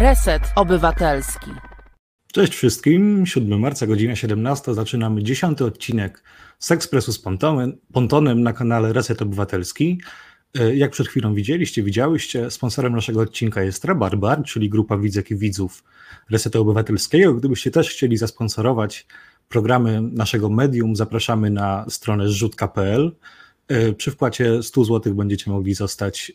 Reset Obywatelski. Cześć wszystkim. 7 marca, godzina 17. Zaczynamy dziesiąty odcinek z Ekspresu z pontonem, pontonem na kanale Reset Obywatelski. E, jak przed chwilą widzieliście, widziałyście, sponsorem naszego odcinka jest Rabarbar, czyli grupa widzek i widzów Resetu Obywatelskiego. Gdybyście też chcieli zasponsorować programy naszego medium, zapraszamy na stronę zrzutka.pl. E, przy wpłacie 100 zł będziecie mogli zostać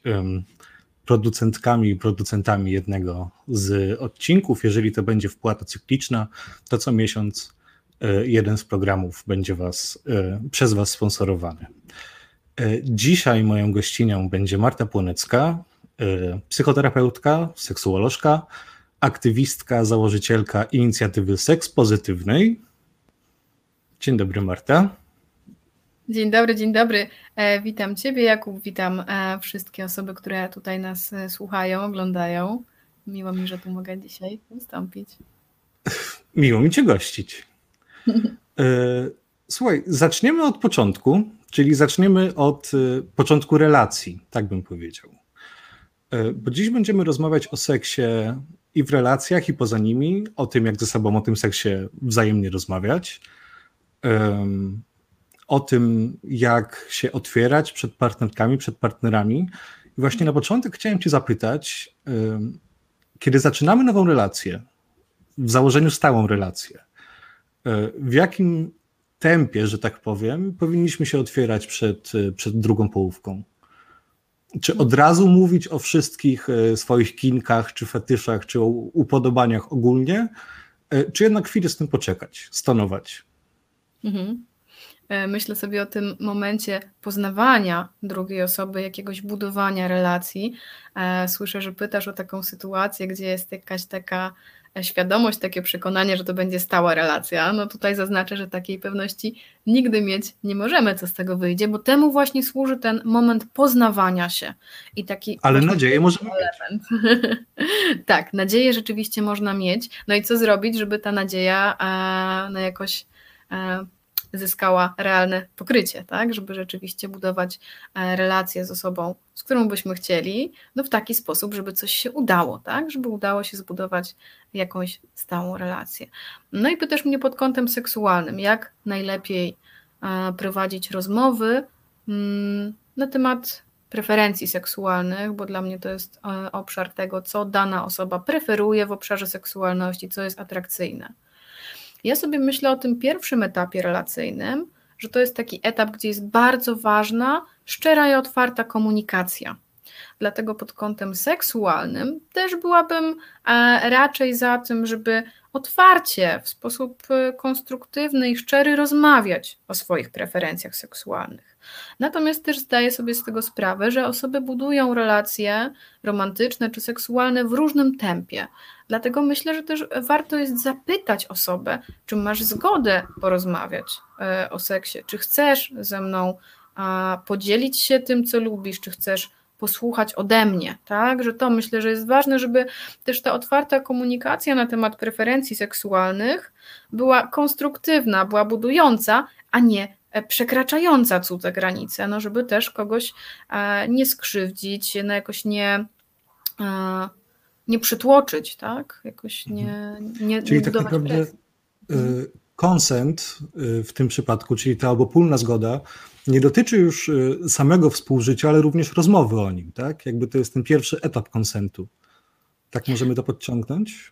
producentkami i producentami jednego z odcinków. Jeżeli to będzie wpłata cykliczna, to co miesiąc e, jeden z programów będzie was, e, przez Was sponsorowany. E, dzisiaj moją gościnią będzie Marta Płonecka, psychoterapeutka, seksuolożka, aktywistka, założycielka inicjatywy Seks Pozytywnej. Dzień dobry, Marta. Dzień dobry, dzień dobry. E, witam Ciebie, Jakub, witam e, wszystkie osoby, które tutaj nas e, słuchają, oglądają. Miło mi, że tu mogę dzisiaj wystąpić. Miło mi Cię gościć. Słuchaj, zaczniemy od początku, czyli zaczniemy od początku relacji, tak bym powiedział. Bo dziś będziemy rozmawiać o seksie i w relacjach, i poza nimi, o tym, jak ze sobą o tym seksie wzajemnie rozmawiać o tym, jak się otwierać przed partnerkami, przed partnerami. I właśnie na początek chciałem Cię zapytać, kiedy zaczynamy nową relację, w założeniu stałą relację, e, w jakim tempie, że tak powiem, powinniśmy się otwierać przed, przed drugą połówką? Czy od razu mówić o wszystkich e, swoich kinkach, czy fetyszach, czy o upodobaniach ogólnie, czy jednak chwilę z tym poczekać, stanować? Mhm. E, myślę sobie o tym momencie poznawania drugiej osoby, jakiegoś budowania relacji. E, słyszę, że pytasz o taką sytuację, gdzie jest jakaś taka e, świadomość, takie przekonanie, że to będzie stała relacja. No tutaj zaznaczę, że takiej pewności nigdy mieć nie możemy, co z tego wyjdzie, bo temu właśnie służy ten moment poznawania się i taki. Ale nadzieję możemy element. mieć. tak, nadzieję rzeczywiście można mieć. No i co zrobić, żeby ta nadzieja no jakoś zyskała realne pokrycie, tak, żeby rzeczywiście budować e, relacje z osobą, z którą byśmy chcieli, no w taki sposób, żeby coś się udało, tak, żeby udało się zbudować jakąś stałą relację. No i pytasz mnie pod kątem seksualnym, jak najlepiej e, prowadzić rozmowy mm, na temat preferencji seksualnych, bo dla mnie to jest e, obszar tego, co dana osoba preferuje w obszarze seksualności, co jest atrakcyjne. Ja sobie myślę o tym pierwszym etapie relacyjnym, że to jest taki etap, gdzie jest bardzo ważna, szczera i otwarta komunikacja. Dlatego pod kątem seksualnym też byłabym e, raczej za tym, żeby otwarcie, w sposób e, konstruktywny i szczery rozmawiać o swoich preferencjach seksualnych. Natomiast też zdaję sobie z tego sprawę, że osoby budują relacje romantyczne czy seksualne w różnym tempie. Dlatego myślę, że też warto jest zapytać osobę, czy masz zgodę porozmawiać e, o seksie, czy chcesz ze mną podzielić się tym, co lubisz, czy chcesz posłuchać ode mnie, tak? Że to myślę, że jest ważne, żeby też ta otwarta komunikacja na temat preferencji seksualnych była konstruktywna, była budująca, a nie przekraczająca cudze granice, no żeby też kogoś e, nie skrzywdzić, no jakoś nie nie przytłoczyć, tak? Jakoś nie, nie Czyli tak naprawdę konsent y, y, w tym przypadku, czyli ta obopólna zgoda, nie dotyczy już samego współżycia, ale również rozmowy o nim, tak? Jakby to jest ten pierwszy etap konsentu. Tak możemy to podciągnąć?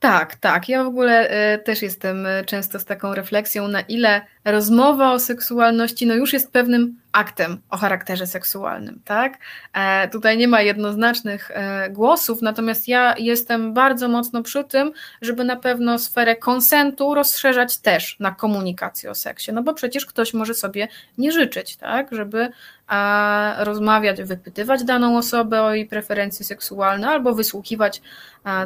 Tak, tak. Ja w ogóle y, też jestem y, często z taką refleksją, na ile rozmowa o seksualności no już jest pewnym aktem o charakterze seksualnym, tak? E, tutaj nie ma jednoznacznych e, głosów, natomiast ja jestem bardzo mocno przy tym, żeby na pewno sferę konsentu rozszerzać też na komunikację o seksie, no bo przecież ktoś może sobie nie życzyć, tak? Żeby rozmawiać, wypytywać daną osobę o jej preferencje seksualne albo wysłuchiwać,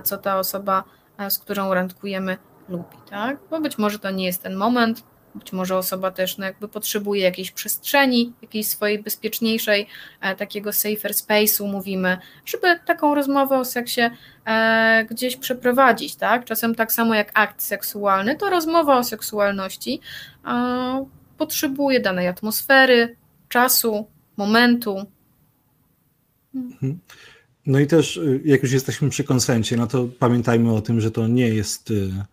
co ta osoba z którą randkujemy, lubi, tak? Bo być może to nie jest ten moment, być może osoba też no, jakby potrzebuje jakiejś przestrzeni, jakiejś swojej bezpieczniejszej, e, takiego safer space'u mówimy, żeby taką rozmowę o seksie e, gdzieś przeprowadzić, tak? Czasem tak samo jak akt seksualny, to rozmowa o seksualności e, potrzebuje danej atmosfery, czasu, momentu. Mhm. No i też, y, jak już jesteśmy przy konsencie, no to pamiętajmy o tym, że to nie jest, y,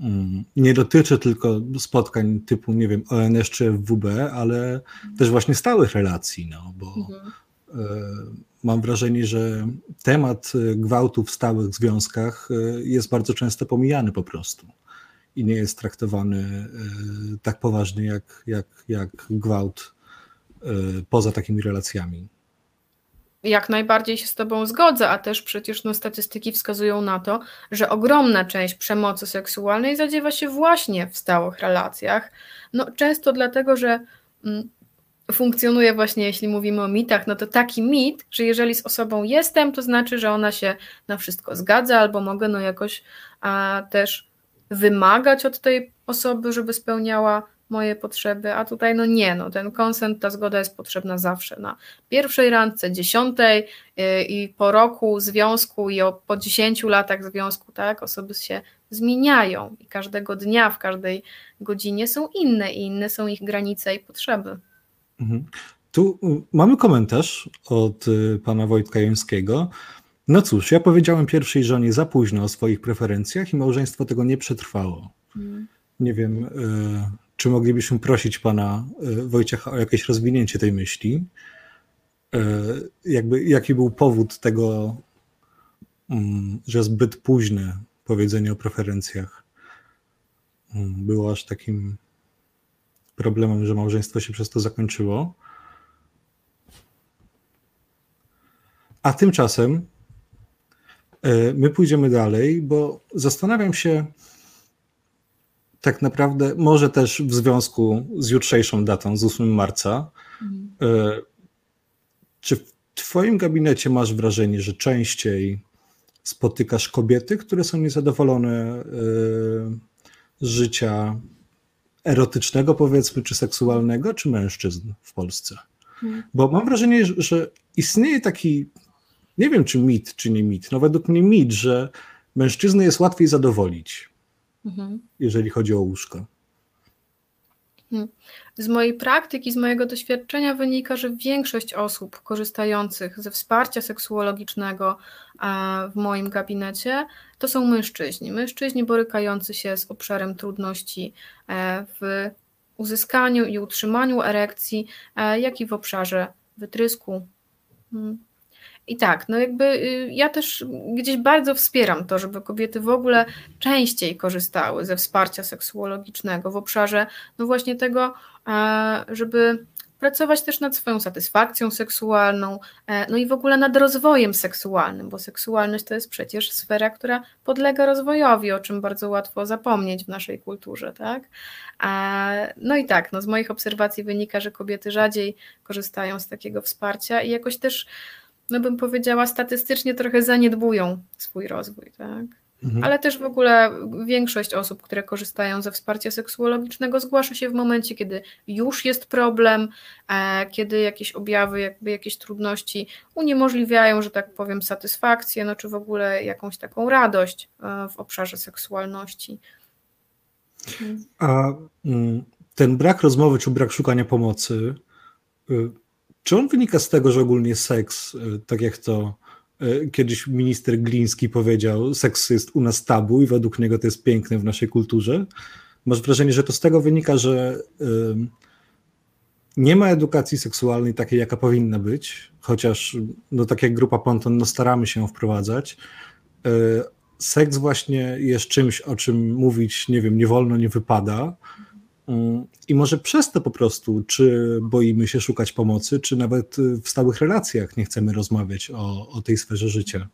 mm, nie dotyczy tylko spotkań typu, nie wiem, ONS czy FWB, ale też właśnie stałych relacji, no bo mhm. Y, mam wrażenie, że temat gwałtu w stałych związkach jest bardzo często pomijany po prostu i nie jest traktowany tak poważnie jak, jak, jak gwałt poza takimi relacjami jak najbardziej się z Tobą zgodzę, a też przecież no, statystyki wskazują na to, że ogromna część przemocy seksualnej zadziewa się właśnie w stałych relacjach. No, często dlatego, że mm, funkcjonuje właśnie, jeśli mówimy o mitach, no to taki mit, że jeżeli z osobą jestem, to znaczy, że ona się na wszystko zgadza, albo mogę no jakoś a, też wymagać od tej osoby, żeby spełniała moje potrzeby, a tutaj no nie, no ten konsent, ta zgoda jest potrzebna zawsze na pierwszej randce, dziesiątej yy, i po roku związku i o, po dziesięciu latach związku, tak, osoby się zmieniają i każdego dnia, w każdej godzinie są inne i inne są ich granice i potrzeby. Mhm. Tu y, mamy komentarz od y, pana Wojtka Jońskiego. No cóż, ja powiedziałem pierwszej żonie za późno o swoich preferencjach i małżeństwo tego nie przetrwało. Hmm. Nie wiem, y, czy moglibyśmy prosić pana e, Wojciecha o jakieś rozwinięcie tej myśli? E, jakby, jaki był powód tego, mm, że zbyt późne powiedzenie o preferencjach mm, było aż takim problemem, że małżeństwo się przez to zakończyło? A tymczasem e, my pójdziemy dalej, bo zastanawiam się, tak naprawdę, może też w związku z jutrzejszą datą, z 8 marca, mhm. E, czy w Twoim gabinecie masz wrażenie, że częściej spotykasz kobiety, które są niezadowolone e, z życia erotycznego, powiedzmy, czy seksualnego, czy mężczyzn w Polsce? Mhm. Bo mam wrażenie, że istnieje taki, nie wiem czy mit, czy nie mit, no według mnie mit, że mężczyzny jest łatwiej zadowolić mhm. jeżeli chodzi o łóżko. Hmm. Z mojej praktyki, z mojego doświadczenia wynika, że większość osób korzystających ze wsparcia seksuologicznego w moim gabinecie to są mężczyźni. Mężczyźni borykający się z obszarem trudności e, w uzyskaniu i utrzymaniu erekcji, e, jak i w obszarze wytrysku. I tak, no jakby y, ja też gdzieś bardzo wspieram to, żeby kobiety w ogóle częściej korzystały ze wsparcia seksuologicznego w obszarze, no właśnie tego, e, żeby pracować też nad swoją satysfakcją seksualną, e, no i w ogóle nad rozwojem seksualnym, bo seksualność to jest przecież sfera, która podlega rozwojowi, o czym bardzo łatwo zapomnieć w naszej kulturze, tak? E, no i tak, no z moich obserwacji wynika, że kobiety rzadziej korzystają z takiego wsparcia i jakoś też no bym powiedziała, statystycznie trochę zaniedbują swój rozwój, tak? Mhm. Ale też w ogóle większość osób, które korzystają ze wsparcia seksuologicznego, zgłasza się w momencie, kiedy już jest problem, e, kiedy jakieś objawy, jakby jakieś trudności uniemożliwiają, że tak powiem, satysfakcję, no czy w ogóle jakąś taką radość e, w obszarze seksualności. A mm, ten brak rozmowy czy brak szukania pomocy y, czy on wynika z tego, że ogólnie seks, e, tak jak to e, kiedyś minister Gliński powiedział, seks jest u nas tabu i według niego to jest piękne w naszej kulturze? Masz wrażenie, że to z tego wynika, że nie ma edukacji seksualnej takiej, jaka powinna być, chociaż no, tak jak grupa Ponton, no, staramy się ją wprowadzać. E, seks właśnie jest czymś, o czym mówić, nie wiem, nie wolno, nie wypada I może przez to po prostu, czy boimy się szukać pomocy, czy nawet w stałych relacjach nie chcemy rozmawiać o, o tej sferze życia.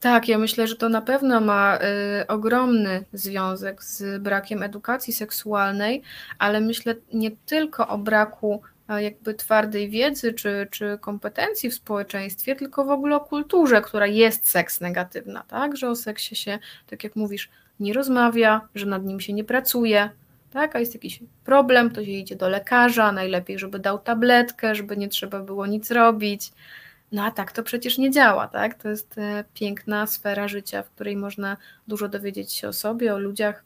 Tak, ja myślę, że to na pewno ma y, ogromny związek z brakiem edukacji seksualnej, ale myślę nie tylko o braku jakby twardej wiedzy czy, czy kompetencji w społeczeństwie, tylko w ogóle o kulturze, która jest seks negatywna, tak? Że o seksie się, tak jak mówisz, nie rozmawia, że nad nim się nie pracuje, tak? A jest jakiś problem, to się idzie do lekarza, najlepiej, żeby dał tabletkę, żeby nie trzeba było nic robić. No a tak to przecież nie działa, tak? To jest e, piękna sfera życia, w której można dużo dowiedzieć się o sobie, o ludziach,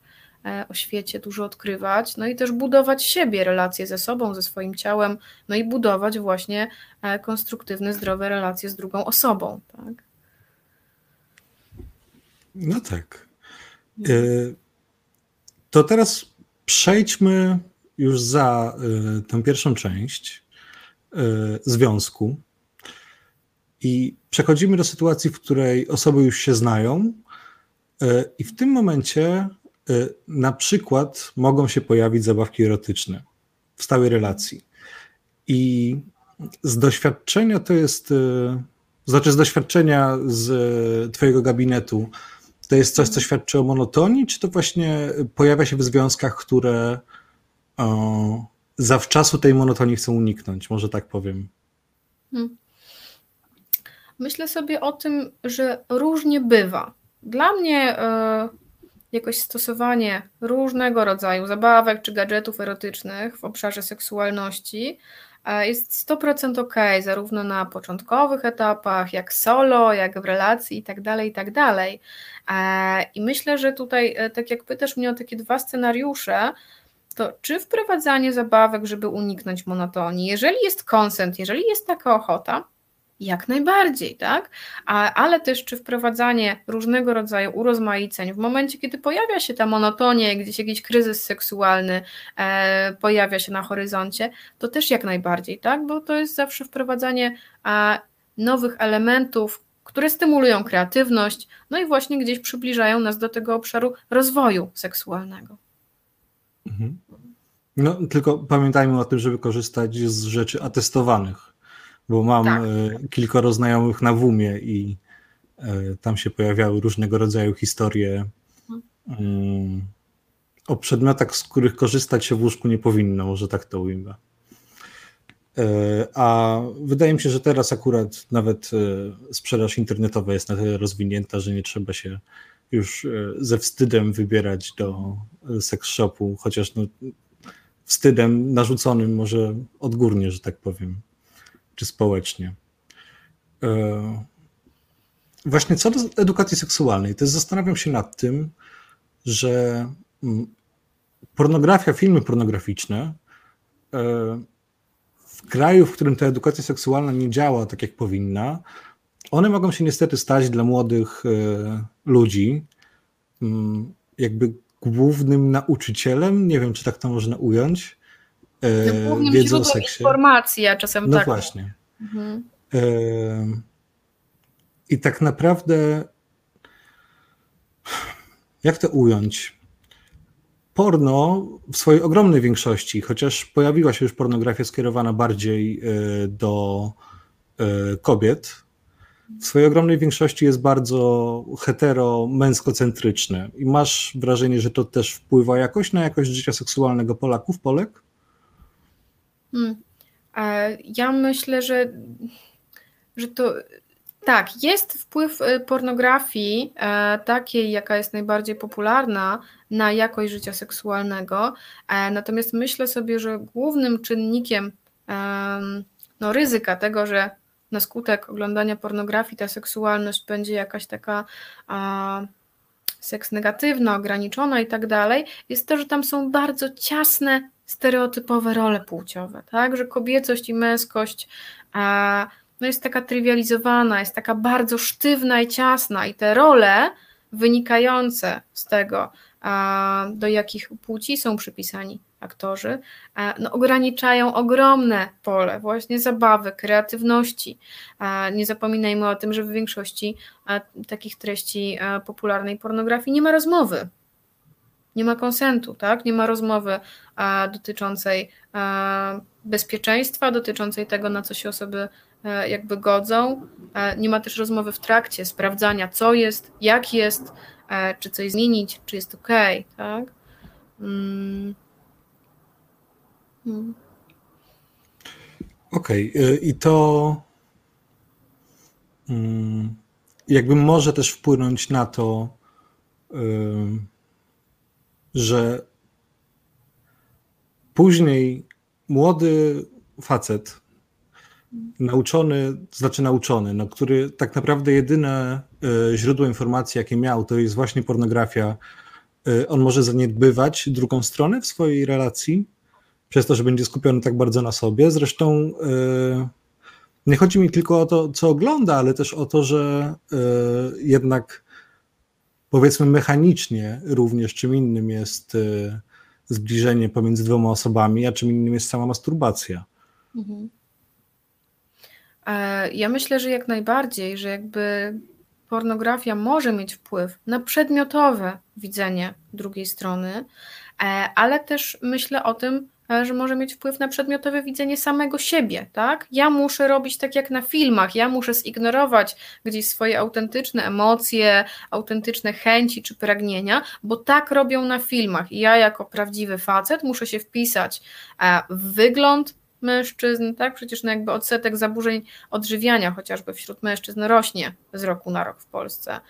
o świecie dużo odkrywać, no i też budować siebie, relacje ze sobą, ze swoim ciałem, no i budować właśnie konstruktywne, zdrowe relacje z drugą osobą. Tak? No tak. To teraz przejdźmy już za tę pierwszą część związku i przechodzimy do sytuacji, w której osoby już się znają, i w tym momencie na przykład mogą się pojawić zabawki erotyczne w stałej relacji. I z doświadczenia to jest, znaczy z doświadczenia z Twojego gabinetu, to jest coś, co świadczy o monotonii, czy to właśnie pojawia się w związkach, które o, zawczasu tej monotonii chcą uniknąć, może tak powiem? Hmm. Myślę sobie o tym, że różnie bywa. Dla mnie e, jakoś stosowanie różnego rodzaju zabawek czy gadżetów erotycznych w obszarze seksualności e, jest 100% ok, zarówno na początkowych etapach, jak solo, jak w relacji itd., tak itd. Tak e, I myślę, że tutaj, tak jak pytasz mnie o takie dwa scenariusze, to czy wprowadzanie zabawek, żeby uniknąć monotonii, jeżeli jest konsent, jeżeli jest taka ochota, jak najbardziej, tak? A, ale też czy wprowadzanie różnego rodzaju urozmaiceń w momencie, kiedy pojawia się ta monotonia, gdzieś jakiś kryzys seksualny e, pojawia się na horyzoncie, to też jak najbardziej, tak? Bo to jest zawsze wprowadzanie e, nowych elementów, które stymulują kreatywność, no i właśnie gdzieś przybliżają nas do tego obszaru rozwoju seksualnego. Mhm. No, tylko pamiętajmy o tym, żeby korzystać z rzeczy atestowanych bo mam tak. E, kilkoro znajomych na WUMie i e, tam się pojawiały różnego rodzaju historie um, o przedmiotach, z których korzystać się w łóżku nie powinno, może tak to ujmę. E, a wydaje mi się, że teraz akurat nawet sprzedaż internetowa jest na tyle rozwinięta, że nie trzeba się już ze wstydem wybierać do seks shopu, chociaż no, wstydem narzuconym może odgórnie, że tak powiem czy społecznie. E, właśnie co do edukacji seksualnej, jest zastanawiam się nad tym, że mm, pornografia, filmy pornograficzne e, w kraju, w którym ta edukacja seksualna nie działa tak, jak powinna, one mogą się niestety stać dla młodych e, ludzi mm, jakby głównym nauczycielem, nie wiem, czy tak to można ująć, głównym wiedzy o seksie. informacji, a czasem no tak. właśnie. Mhm. E, I tak naprawdę jak to ująć? Porno w swojej ogromnej większości, chociaż pojawiła się już pornografia skierowana bardziej e, do e, kobiet, w swojej ogromnej większości jest bardzo hetero-męskocentryczne. I masz wrażenie, że to też wpływa jakoś na jakość życia seksualnego Polaków, Polek? Hmm. Ja myślę, że, że to tak, jest wpływ y, pornografii, e, takiej, jaka jest najbardziej popularna, na jakość życia seksualnego. E, natomiast myślę sobie, że głównym czynnikiem no, ryzyka tego, że na skutek oglądania pornografii ta seksualność będzie jakaś taka seks negatywna, ograniczona i tak dalej, jest to, że tam są bardzo ciasne stereotypowe role płciowe, tak? Że kobiecość i męskość a, no jest taka trywializowana, jest taka bardzo sztywna i ciasna, i te role wynikające z tego, a, do jakich płci są przypisani aktorzy, a, no, ograniczają ogromne pole właśnie zabawy, kreatywności. Nie zapominajmy o tym, że w większości takich treści popularnej pornografii nie ma rozmowy nie ma konsentu, tak? nie ma rozmowy a, dotyczącej a, bezpieczeństwa, dotyczącej tego, na co się osoby a, e, jakby godzą. E, nie ma też rozmowy w trakcie sprawdzania, co jest, jak jest, e, czy coś zmienić, czy jest ok. Tak? Mm. Hmm. Okej, okay. i to mm, jakby może też wpłynąć na to, że później młody facet, nauczony, znaczy nauczony, no, który tak naprawdę jedyne e, źródło informacji, jakie miał, to jest właśnie pornografia y, on może zaniedbywać drugą stronę w swojej relacji, przez to, że będzie skupiony tak bardzo na sobie. Zresztą y, nie chodzi mi tylko o to, co ogląda, ale też o to, że jednak powiedzmy mechanicznie również czym innym jest zbliżenie pomiędzy dwoma osobami, a czym innym jest sama masturbacja. Mhm. E, ja myślę, że jak najbardziej, że jakby pornografia może mieć wpływ na przedmiotowe widzenie drugiej strony, e, ale też myślę o tym, e, że może mieć wpływ na przedmiotowe widzenie samego siebie, tak? Ja muszę robić tak jak na filmach, ja muszę zignorować gdzieś swoje autentyczne emocje, autentyczne chęci czy pragnienia, bo tak robią na filmach i ja jako prawdziwy facet muszę się wpisać w wygląd, mężczyzn, tak? Przecież no jakby odsetek zaburzeń odżywiania chociażby wśród mężczyzn rośnie z roku na rok w Polsce.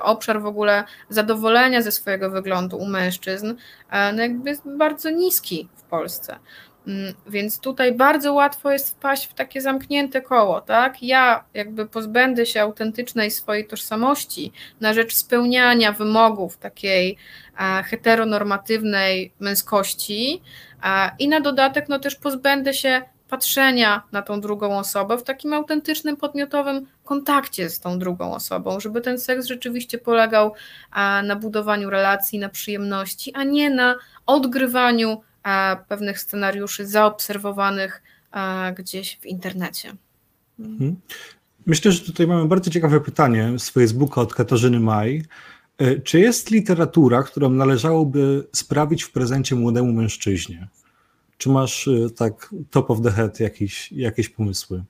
Obszar w ogóle zadowolenia ze swojego wyglądu u mężczyzn no jakby jest bardzo niski w Polsce. Mm, więc tutaj bardzo łatwo jest wpaść w takie zamknięte koło, tak? Ja jakby pozbędę się autentycznej swojej tożsamości na rzecz spełniania wymogów takiej heteronormatywnej męskości, i na dodatek no też pozbędę się patrzenia na tą drugą osobę w takim autentycznym, podmiotowym kontakcie z tą drugą osobą, żeby ten seks rzeczywiście polegał na budowaniu relacji, na przyjemności, a nie na odgrywaniu pewnych scenariuszy zaobserwowanych gdzieś w internecie. Mhm. Myślę, że tutaj mamy bardzo ciekawe pytanie z Facebooka od Katarzyny Maj. E, czy jest literatura, którą należałoby sprawić w prezencie młodemu mężczyźnie? Czy masz e, tak top of the head jakieś, jakieś pomysły?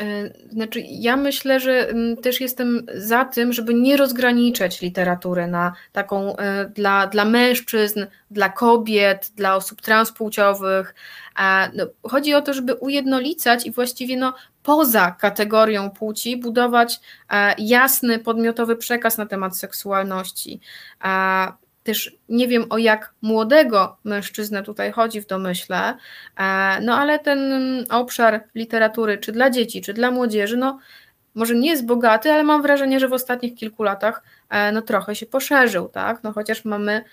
E, znaczy, ja myślę, że mm, też jestem za tym, żeby nie rozgraniczać literatury na taką dla, dla mężczyzn, dla kobiet, dla osób transpłciowych. No, chodzi o to, żeby ujednolicać i właściwie no, poza kategorią płci budować e, jasny, podmiotowy przekaz na temat seksualności. Też nie wiem o jak młodego mężczyznę tutaj chodzi w domyśle, e, no ale ten obszar literatury, czy dla dzieci, czy dla młodzieży, no może nie jest bogaty, ale mam wrażenie, że w ostatnich kilku latach e, no trochę się poszerzył, tak? No chociaż mamy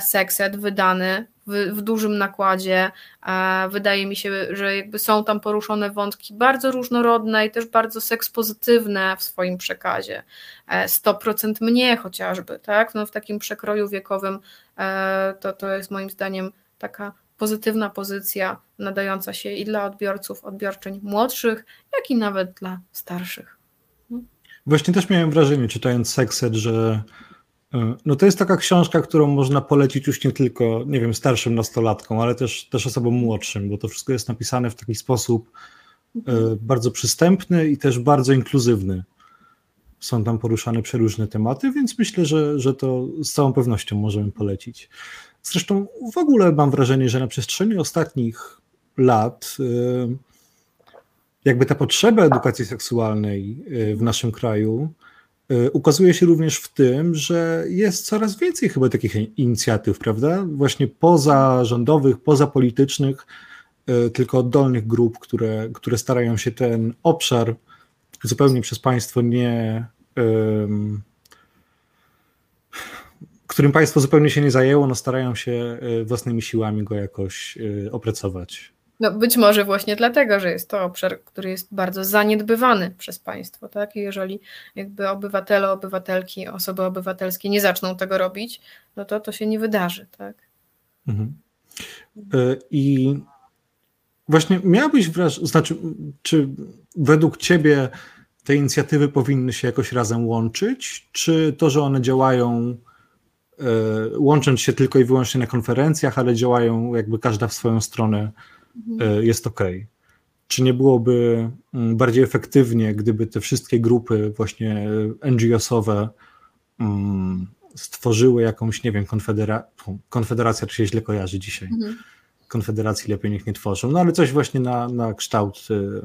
sekset wydany w, w dużym nakładzie. Wydaje mi się, że jakby są tam poruszone wątki bardzo różnorodne i też bardzo sekspozytywne w swoim przekazie. 100% e, mnie chociażby, tak? No w takim przekroju wiekowym e, to, to jest moim zdaniem taka pozytywna pozycja nadająca się i dla odbiorców, odbiorczyń młodszych, jak i nawet dla starszych. Właśnie też miałem wrażenie, czytając Sekset, że no to jest taka książka, którą można polecić już nie tylko, nie wiem, starszym nastolatkom, ale też, też osobom młodszym, bo to wszystko jest napisane w taki sposób e, bardzo przystępny i też bardzo inkluzywny. Są tam poruszane przeróżne tematy, więc myślę, że, że to z całą pewnością możemy polecić. Zresztą w ogóle mam wrażenie, że na przestrzeni ostatnich lat e, jakby ta potrzeba edukacji seksualnej w naszym kraju E, ukazuje się również w tym, że jest coraz więcej chyba takich inicjatyw, prawda? Właśnie pozarządowych, pozapolitycznych, e, tylko oddolnych grup, które, które starają się ten obszar zupełnie przez państwo nie. którym państwo zupełnie się nie zajęło, no starają się e, własnymi siłami go jakoś opracować. No być może właśnie dlatego, że jest to obszar, który jest bardzo zaniedbywany przez państwo, tak? I jeżeli jakby obywatele, obywatelki, osoby obywatelskie nie zaczną tego robić, no to to się nie wydarzy, tak? Mhm. E, I właśnie miałbyś wrażenie, znaczy, czy według ciebie te inicjatywy powinny się jakoś razem łączyć, czy to, że one działają e, łącząc się tylko i wyłącznie na konferencjach, ale działają jakby każda w swoją stronę, E, jest ok. Czy nie byłoby mm, bardziej efektywnie, gdyby te wszystkie grupy właśnie NGO-sowe mm, stworzyły jakąś, nie wiem, konfedera konfederacja, czy się źle kojarzy dzisiaj. Mhm. Konfederacji lepiej niech nie tworzą, no ale coś właśnie na, na kształt y,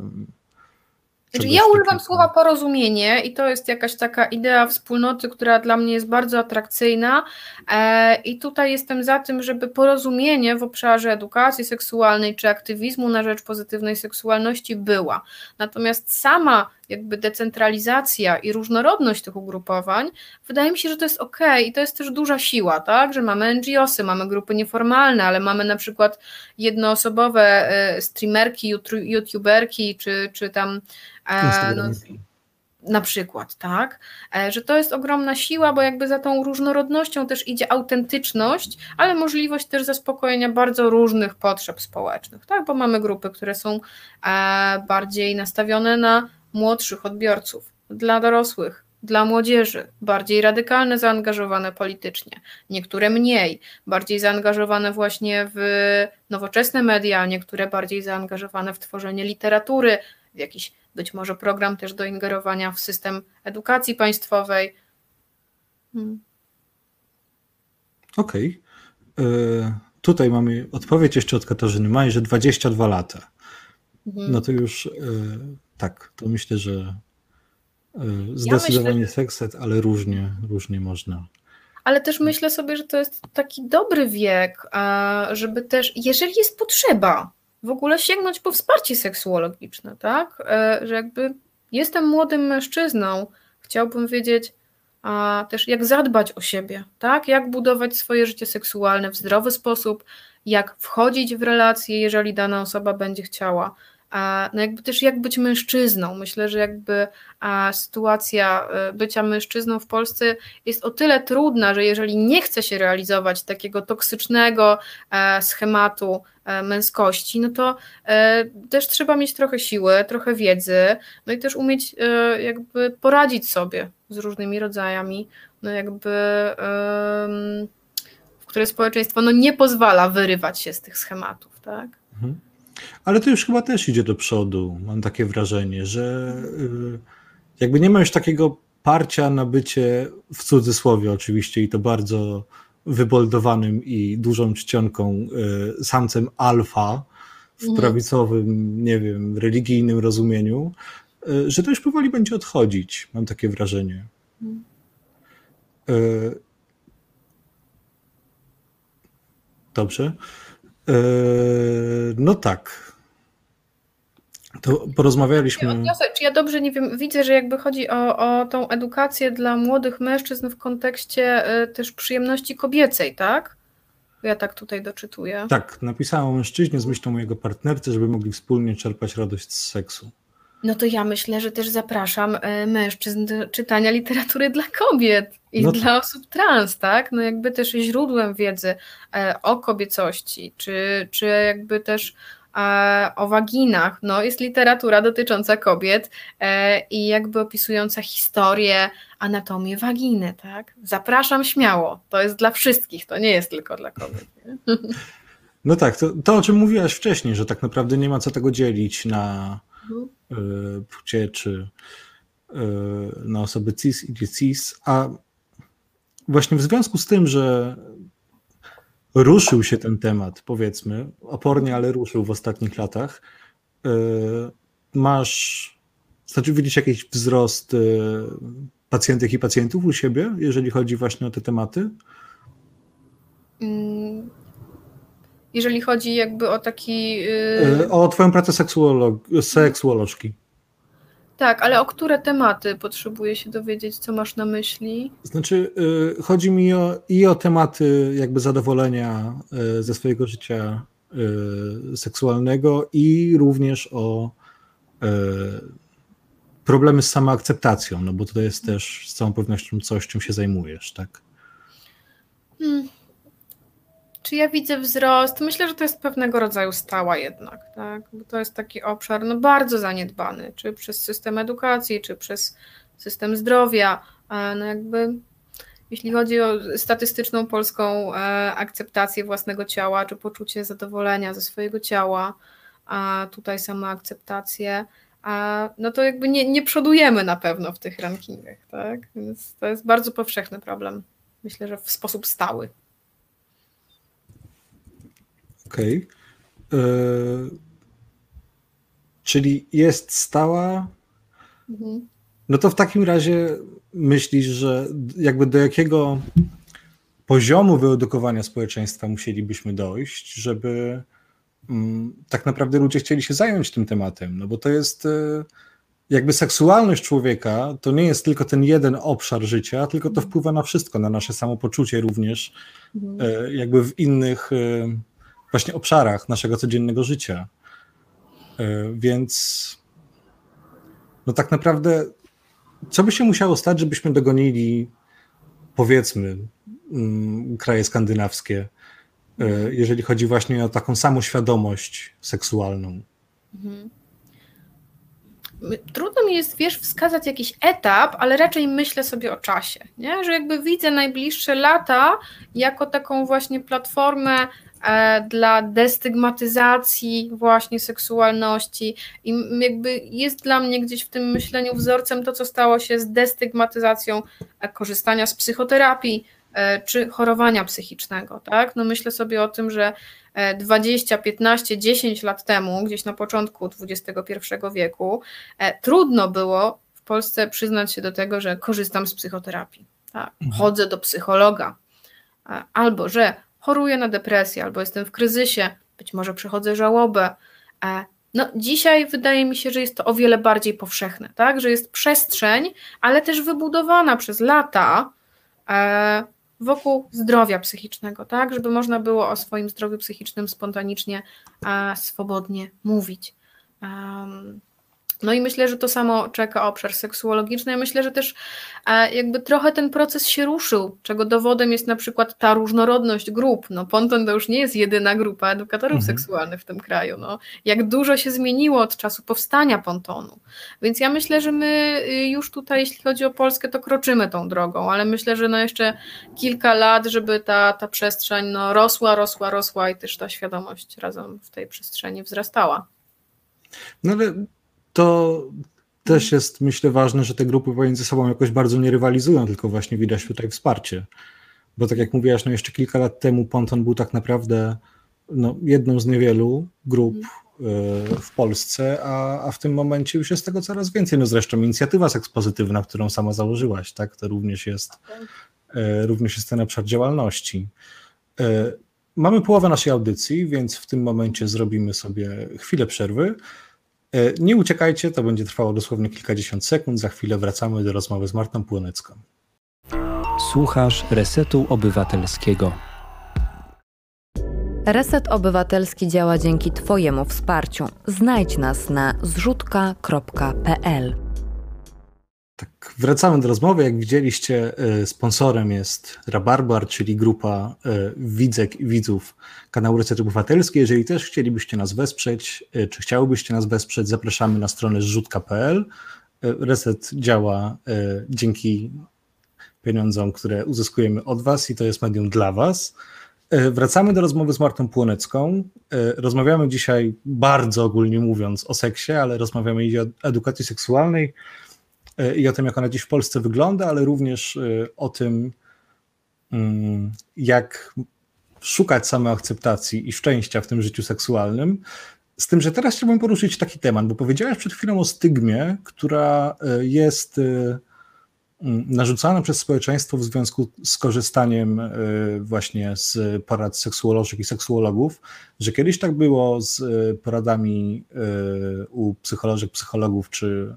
znaczy, ja używam słowa porozumienie i to jest jakaś taka idea wspólnoty, która dla mnie jest bardzo atrakcyjna e, i tutaj jestem za tym, żeby porozumienie w obszarze edukacji seksualnej czy aktywizmu na rzecz pozytywnej seksualności była. Natomiast sama jakby decentralizacja i różnorodność tych ugrupowań, wydaje mi się, że to jest ok i to jest też duża siła, tak, że mamy NGOsy, mamy grupy nieformalne, ale mamy na przykład jednoosobowe e, streamerki, youtuberki, czy, czy tam e, no, na przykład, tak, e, że to jest ogromna siła, bo jakby za tą różnorodnością też idzie autentyczność, ale możliwość też zaspokojenia bardzo różnych potrzeb społecznych, tak, bo mamy grupy, które są bardziej nastawione na młodszych odbiorców, dla dorosłych, dla młodzieży, bardziej radykalne, zaangażowane politycznie, niektóre mniej, bardziej zaangażowane właśnie w nowoczesne media, niektóre bardziej zaangażowane w tworzenie literatury, w jakiś być może program też do ingerowania w system edukacji państwowej. Hmm. Okej. Okay. E, tutaj mamy odpowiedź jeszcze od Katarzyny Maj, że 22 lata. Mhm. No to już e, tak, to myślę, że e, zdecydowanie ja myślę, sekset, ale różnie, różnie można. Ale też myślę sobie, że to jest taki dobry wiek, żeby też, jeżeli jest potrzeba, w ogóle sięgnąć po wsparcie seksuologiczne, tak? E, że jakby jestem młodym mężczyzną, chciałbym wiedzieć a też jak zadbać o siebie, tak? Jak budować swoje życie seksualne w zdrowy sposób, jak wchodzić w relacje, jeżeli dana osoba będzie chciała, no jakby też jak być mężczyzną. Myślę, że jakby sytuacja e, bycia mężczyzną w Polsce jest o tyle trudna, że jeżeli nie chce się realizować takiego toksycznego e, schematu e, męskości, no to też trzeba mieć trochę siły, trochę wiedzy, no i też umieć jakby poradzić sobie z różnymi rodzajami, no jakby w które społeczeństwo no nie pozwala wyrywać się z tych schematów, tak? Mhm. Ale to już chyba też idzie do przodu, mam takie wrażenie, że y, jakby nie ma już takiego parcia na bycie w cudzysłowie oczywiście i to bardzo wyboldowanym i dużą czcionką y, samcem alfa w mhm. prawicowym, nie wiem, religijnym rozumieniu, y, że to już powoli będzie odchodzić, mam takie wrażenie. Mhm. Dobrze. Eee, no tak. To porozmawialiśmy. Czy ja dobrze nie wiem, widzę, że jakby chodzi o, o tą edukację dla młodych mężczyzn w kontekście e, też przyjemności kobiecej, tak? Ja tak tutaj doczytuję. Tak, napisałem o mężczyźnie z myślą mojego partnerce, żeby mogli wspólnie czerpać radość z seksu. No to ja myślę, że też zapraszam e, mężczyzn do czytania literatury dla kobiet i no dla osób trans, tak? No jakby też źródłem wiedzy e, o kobiecości, czy, czy jakby też e, o waginach, no jest literatura dotycząca kobiet i jakby opisująca historię, anatomię waginy, tak? Zapraszam śmiało, to jest dla wszystkich, to nie jest tylko dla kobiet. No tak, to, to o czym mówiłaś wcześniej, że tak naprawdę nie ma co tego dzielić na mhm. Płcie czy na osoby cis i cis, a właśnie w związku z tym, że ruszył się ten temat, powiedzmy, opornie, ale ruszył w ostatnich latach, e, masz, znaczy widzisz jakiś wzrost pacjentek i pacjentów u siebie, jeżeli chodzi właśnie o te tematy? Jeżeli chodzi jakby o taki... E, o twoją pracę seksuolożki. Tak, ale o które tematy potrzebuję się dowiedzieć, co masz na myśli? Znaczy, y, chodzi mi o, i o tematy jakby zadowolenia y, ze swojego życia y, seksualnego i również o problemy z samoakceptacją, no bo to jest też z całą pewnością coś, czym się zajmujesz, tak? Hmm. Czy ja widzę wzrost? Myślę, że to jest pewnego rodzaju stała jednak, tak? Bo to jest taki obszar no, bardzo zaniedbany, czy przez system edukacji, czy przez system zdrowia. E, no jakby jeśli chodzi o statystyczną polską e, akceptację własnego ciała, czy poczucie zadowolenia ze swojego ciała, a tutaj samoakceptację, a no to jakby nie, nie przodujemy na pewno w tych rankingach, tak? Więc to jest bardzo powszechny problem. Myślę, że w sposób stały. Okej. Okay. E, czyli jest stała. Mhm. No to w takim razie myślisz, że jakby do jakiego poziomu wyedukowania społeczeństwa musielibyśmy dojść, żeby mm, tak naprawdę ludzie chcieli się zająć tym tematem? No bo to jest. E, jakby seksualność człowieka to nie jest tylko ten jeden obszar życia, tylko to Mhm. wpływa na wszystko, na nasze samopoczucie również, Mhm. e, jakby w innych właśnie obszarach naszego codziennego życia. E, Więc no tak naprawdę, co by się musiało stać, żebyśmy dogonili, powiedzmy, mm, kraje skandynawskie, e, jeżeli chodzi właśnie o taką samą świadomość seksualną? Mhm. Trudno mi jest, wiesz, wskazać jakiś etap, ale raczej myślę sobie o czasie, nie? że jakby widzę najbliższe lata jako taką właśnie platformę dla destygmatyzacji właśnie seksualności i jakby jest dla mnie gdzieś w tym myśleniu wzorcem to, co stało się z destygmatyzacją e, korzystania z psychoterapii e, czy chorowania psychicznego, tak? No myślę sobie o tym, że e, 20, 15, 10 lat temu, gdzieś na początku XXI wieku, e, trudno było w Polsce przyznać się do tego, że korzystam z psychoterapii. Tak? Chodzę do psychologa, e, albo że choruję na depresję, albo jestem w kryzysie, być może przechodzę żałobę. E, No, dzisiaj wydaje mi się, że jest to o wiele bardziej powszechne, tak? że jest przestrzeń, ale też wybudowana przez lata e, wokół zdrowia psychicznego, tak, żeby można było o swoim zdrowiu psychicznym spontanicznie, a swobodnie mówić. No i myślę, że to samo czeka obszar seksuologiczny. Ja myślę, że też e, jakby trochę ten proces się ruszył, czego dowodem jest na przykład ta różnorodność grup. No Ponton to już nie jest jedyna grupa edukatorów Mhm. seksualnych w tym kraju. No, jak dużo się zmieniło od czasu powstania Pontonu. Więc ja myślę, że my y, już tutaj, jeśli chodzi o Polskę, to kroczymy tą drogą, ale myślę, że no jeszcze kilka lat, żeby ta, ta przestrzeń no rosła, rosła, rosła i też ta świadomość razem w tej przestrzeni wzrastała. No ale to też jest, myślę, ważne, że te grupy pomiędzy sobą jakoś bardzo nie rywalizują, tylko właśnie widać tutaj wsparcie. Bo tak jak mówiłaś, no jeszcze kilka lat temu Ponton był tak naprawdę no, jedną z niewielu grup y, w Polsce, a, a w tym momencie już jest tego coraz więcej. No zresztą inicjatywa sekspozytywna, którą sama założyłaś, tak, to również jest, y, również jest ten obszar działalności. Y, Mamy połowę naszej audycji, więc w tym momencie zrobimy sobie chwilę przerwy. E, Nie uciekajcie, to będzie trwało dosłownie kilkadziesiąt sekund. Za chwilę wracamy do rozmowy z Martą Płonecką. Słuchasz Resetu Obywatelskiego. Reset Obywatelski działa dzięki Twojemu wsparciu. Znajdź nas na zrzutka.pl. Tak, wracamy do rozmowy. Jak widzieliście, e, sponsorem jest Rabarbar, czyli grupa e, widzek i widzów kanału Reset Obywatelski. Jeżeli też chcielibyście nas wesprzeć, e, czy chciałybyście nas wesprzeć, zapraszamy na stronę zrzutka.pl. Reset działa dzięki pieniądzom, które uzyskujemy od Was i to jest medium dla Was. Wracamy do rozmowy z Martą Płonecką. Rozmawiamy dzisiaj bardzo ogólnie mówiąc o seksie, ale rozmawiamy i o edukacji seksualnej i o tym, jak ona dziś w Polsce wygląda, ale również e, o tym, mm, jak szukać samoakceptacji i szczęścia w tym życiu seksualnym. Z tym, że teraz chciałbym poruszyć taki temat, bo powiedziałeś przed chwilą o stygmie, która e, jest e, mm, narzucana przez społeczeństwo w związku z korzystaniem e, właśnie z porad seksuolożek i seksuologów, że kiedyś tak było z e, poradami e, u psycholożek, psychologów czy,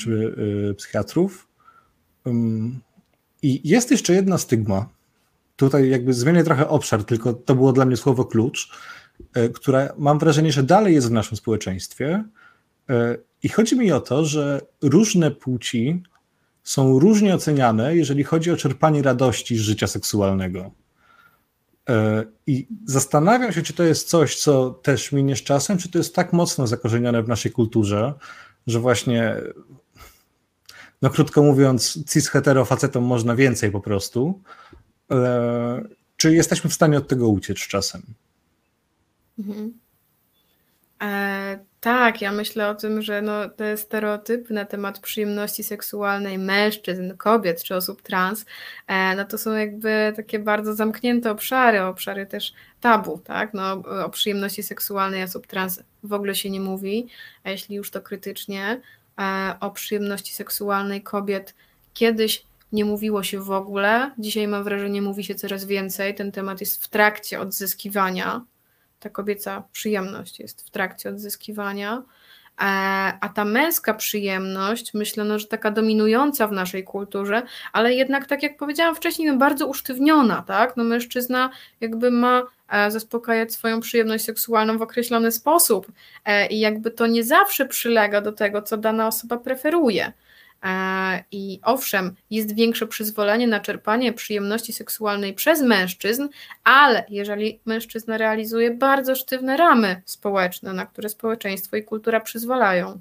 czy e, psychiatrów. I jest jeszcze jedna stygma. Tutaj jakby zmienię trochę obszar, tylko to było dla mnie słowo klucz, e, która mam wrażenie, że dalej jest w naszym społeczeństwie. E, I chodzi mi o to, że różne płci są różnie oceniane, jeżeli chodzi o czerpanie radości z życia seksualnego. I zastanawiam się, czy to jest coś, co też minie z czasem, czy to jest tak mocno zakorzenione w naszej kulturze, że właśnie, no krótko mówiąc, cis-hetero facetom można więcej po prostu. E, Czy jesteśmy w stanie od tego uciec czasem? Mhm. E, tak, ja myślę o tym, że no, te stereotypy na temat przyjemności seksualnej mężczyzn, kobiet czy osób trans, e, no to są jakby takie bardzo zamknięte obszary, obszary też tabu, tak? No, o przyjemności seksualnej osób trans w ogóle się nie mówi, a jeśli już to krytycznie, o przyjemności seksualnej kobiet kiedyś nie mówiło się w ogóle, dzisiaj mam wrażenie, mówi się coraz więcej, ten temat jest w trakcie odzyskiwania, ta kobieca przyjemność jest w trakcie odzyskiwania. a ta męska przyjemność, myślę, no, że taka dominująca w naszej kulturze, ale jednak, tak jak powiedziałam wcześniej, no, bardzo usztywniona, tak? No, mężczyzna jakby ma e, zaspokajać swoją przyjemność seksualną w określony sposób e, i jakby to nie zawsze przylega do tego, co dana osoba preferuje. E, I owszem, jest większe przyzwolenie na czerpanie przyjemności seksualnej przez mężczyzn, ale jeżeli mężczyzna realizuje bardzo sztywne ramy społeczne, na które społeczeństwo i kultura przyzwalają.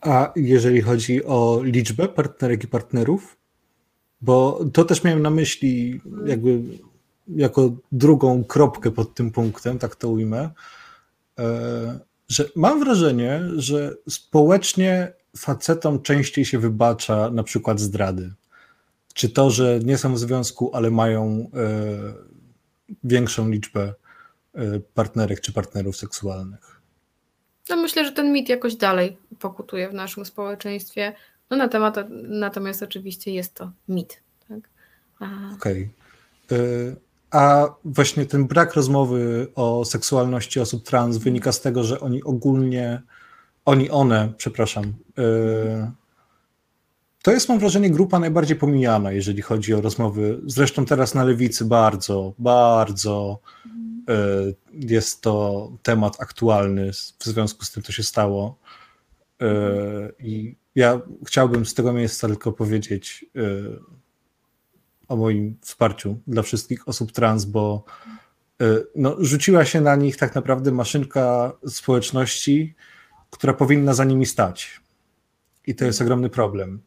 A jeżeli chodzi o liczbę partnerek i partnerów? Bo to też miałem na myśli, jakby jako drugą kropkę pod tym punktem, tak to ujmę, e, że mam wrażenie, że społecznie facetom częściej się wybacza na przykład zdrady. Czy to, że nie są w związku, ale mają e, większą liczbę e, partnerek czy partnerów seksualnych? No myślę, że ten mit jakoś dalej pokutuje w naszym społeczeństwie. No na temat, natomiast oczywiście jest to mit. Tak? Okej. Okay. A właśnie ten brak rozmowy o seksualności osób trans wynika z tego, że oni ogólnie oni, one, przepraszam. E, to jest, mam wrażenie, grupa najbardziej pomijana, jeżeli chodzi o rozmowy. Zresztą teraz na lewicy bardzo, bardzo e, jest to temat aktualny w związku z tym, co się stało. E, I ja chciałbym z tego miejsca tylko powiedzieć o moim wsparciu dla wszystkich osób trans, bo no, rzuciła się na nich tak naprawdę maszynka społeczności, która powinna za nimi stać. I to jest ogromny problem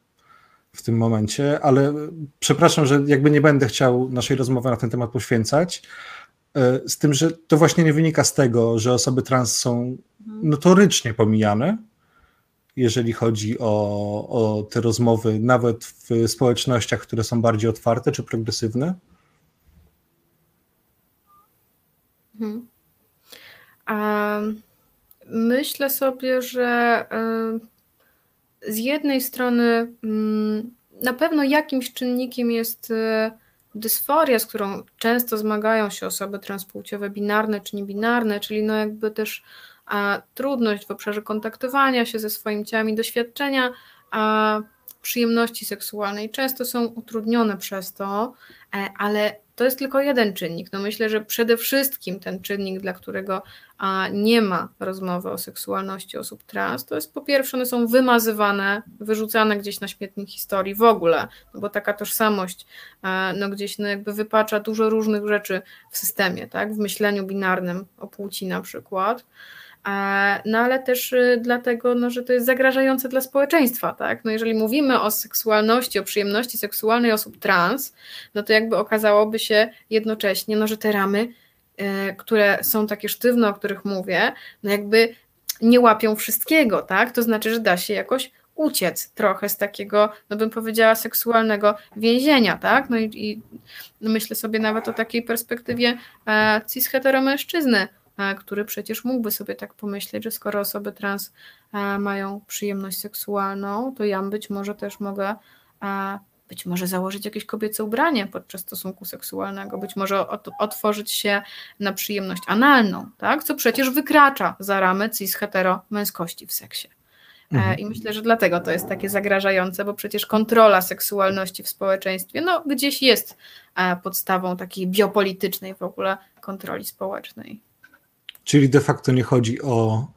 w tym momencie, ale przepraszam, że jakby nie będę chciał naszej rozmowy na ten temat poświęcać, e, z tym, że to właśnie nie wynika z tego, że osoby trans są notorycznie pomijane, jeżeli chodzi o, o te rozmowy, nawet w społecznościach, które są bardziej otwarte czy progresywne. Um Myślę sobie, że y, z jednej strony mm, na pewno jakimś czynnikiem jest y, dysforia, z którą często zmagają się osoby transpłciowe binarne czy niebinarne, czyli no jakby też a, trudność w obszarze kontaktowania się ze swoim ciałem i doświadczenia a, przyjemności seksualnej. Często są utrudnione przez to, e, ale to jest tylko jeden czynnik. No myślę, że przede wszystkim ten czynnik, dla którego nie ma rozmowy o seksualności osób trans, to jest po pierwsze, one są wymazywane, wyrzucane gdzieś na śmietnik historii w ogóle, no bo taka tożsamość no gdzieś no jakby wypacza dużo różnych rzeczy w systemie, tak, w myśleniu binarnym o płci na przykład. No ale też y, dlatego, no, że to jest zagrażające dla społeczeństwa, tak? No jeżeli mówimy o seksualności, o przyjemności seksualnej osób trans, no to jakby okazałoby się jednocześnie, no, że te ramy, y, które są takie sztywne, o których mówię, no jakby nie łapią wszystkiego, tak? To znaczy, że da się jakoś uciec trochę z takiego, no bym powiedziała, seksualnego więzienia, tak? No i, i myślę sobie nawet o takiej perspektywie e, cis-heteromężczyzny, który przecież mógłby sobie tak pomyśleć, że skoro osoby trans e, mają przyjemność seksualną, to ja być może też mogę e, być może założyć jakieś kobiece ubranie podczas stosunku seksualnego, być może otworzyć się na przyjemność analną, tak? co przecież wykracza za ramy cis-hetero męskości w seksie. Mhm. I myślę, że dlatego to jest takie zagrażające, bo przecież kontrola seksualności w społeczeństwie no, gdzieś jest podstawą takiej biopolitycznej w ogóle kontroli społecznej. Czyli de facto nie chodzi o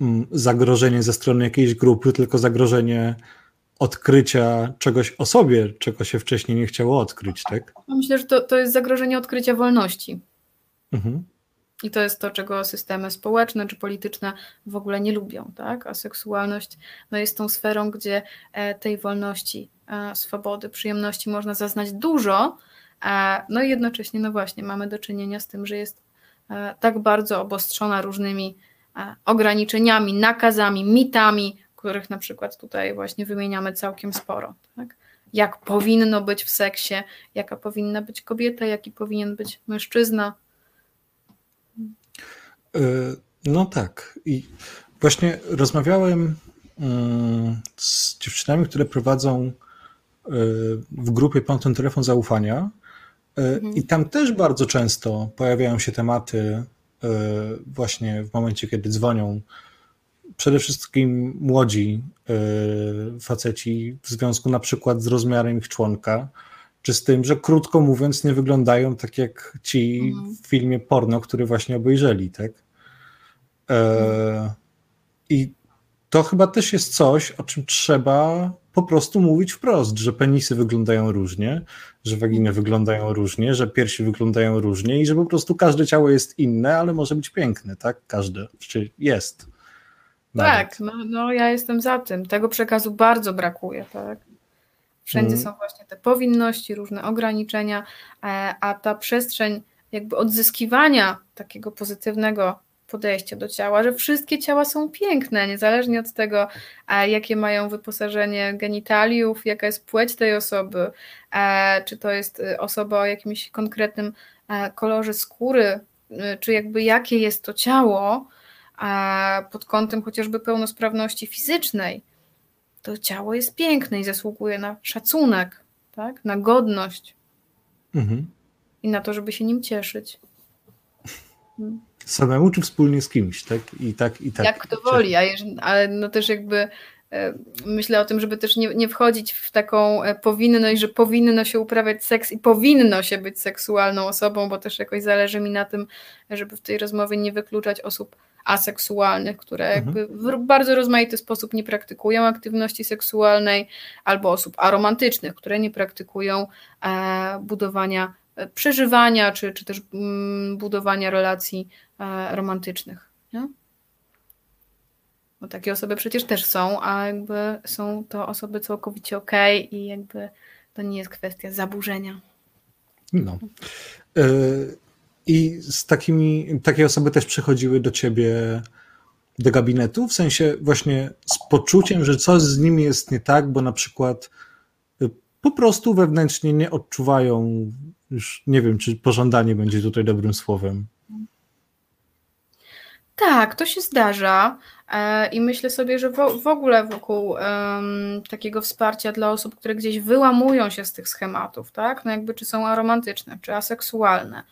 mm, zagrożenie ze strony jakiejś grupy, tylko zagrożenie odkrycia czegoś o sobie, czego się wcześniej nie chciało odkryć, tak? Myślę, że to, to jest zagrożenie odkrycia wolności. Mhm. I to jest to, czego systemy społeczne czy polityczne w ogóle nie lubią, tak? A seksualność no, jest tą sferą, gdzie e, tej wolności, e, swobody, przyjemności można zaznać dużo, e, no i jednocześnie, no właśnie, mamy do czynienia z tym, że jest tak bardzo obostrzona różnymi e, ograniczeniami, nakazami, mitami, których na przykład tutaj właśnie wymieniamy całkiem sporo. Tak? Jak powinno być w seksie, jaka powinna być kobieta, jaki powinien być mężczyzna. E, no tak. I właśnie rozmawiałem z dziewczynami, które prowadzą w grupie Ponton Telefon Zaufania Mhm. I tam też bardzo często pojawiają się tematy, e, właśnie w momencie, kiedy dzwonią przede wszystkim młodzi y, faceci w związku na przykład z rozmiarem ich członka, czy z tym, że krótko mówiąc nie wyglądają tak jak ci mhm. w filmie porno, który właśnie obejrzeli, tak? E, I to chyba też jest coś, o czym trzeba po prostu mówić wprost, że penisy wyglądają różnie, że waginy wyglądają różnie, że piersi wyglądają różnie i że po prostu każde ciało jest inne, ale może być piękne, tak? Każde, czy jest. Tak, no, no ja jestem za tym. Tego przekazu bardzo brakuje, tak? Wszędzie hmm. są właśnie te powinności, różne ograniczenia, e, a ta przestrzeń jakby odzyskiwania takiego pozytywnego podejście do ciała, że wszystkie ciała są piękne, niezależnie od tego, jakie mają wyposażenie genitaliów, jaka jest płeć tej osoby, czy to jest e, osoba o jakimś konkretnym kolorze skóry, czy jakby jakie jest to ciało pod kątem chociażby pełnosprawności fizycznej. To ciało jest piękne i zasługuje na szacunek, tak? na godność mhm. i na to, żeby się nim cieszyć. Samemu czy wspólnie z kimś, tak? I tak, i tak. Jak kto woli, ale no też jakby e, myślę o tym, żeby też nie, nie wchodzić w taką e, powinność, że powinno się uprawiać seks i powinno się być seksualną osobą, bo też jakoś zależy mi na tym, żeby w tej rozmowie nie wykluczać osób aseksualnych, które mhm. jakby w bardzo rozmaity sposób nie praktykują aktywności seksualnej, albo osób aromantycznych, które nie praktykują e, budowania przeżywania, czy, czy też mm, budowania relacji e, romantycznych. Nie? Bo takie osoby przecież też są, a jakby są to osoby całkowicie ok i jakby to nie jest kwestia zaburzenia. No. E, I z takimi, takie osoby też przychodziły do ciebie do gabinetu, w sensie właśnie z poczuciem, że coś z nimi jest nie tak, bo na przykład e, po prostu wewnętrznie nie odczuwają już nie wiem, czy pożądanie będzie tutaj dobrym słowem. Tak, to się zdarza e, i myślę sobie, że w, ogóle wokół um, takiego wsparcia dla osób, które gdzieś wyłamują się z tych schematów, tak? No jakby czy są aromantyczne, czy aseksualne,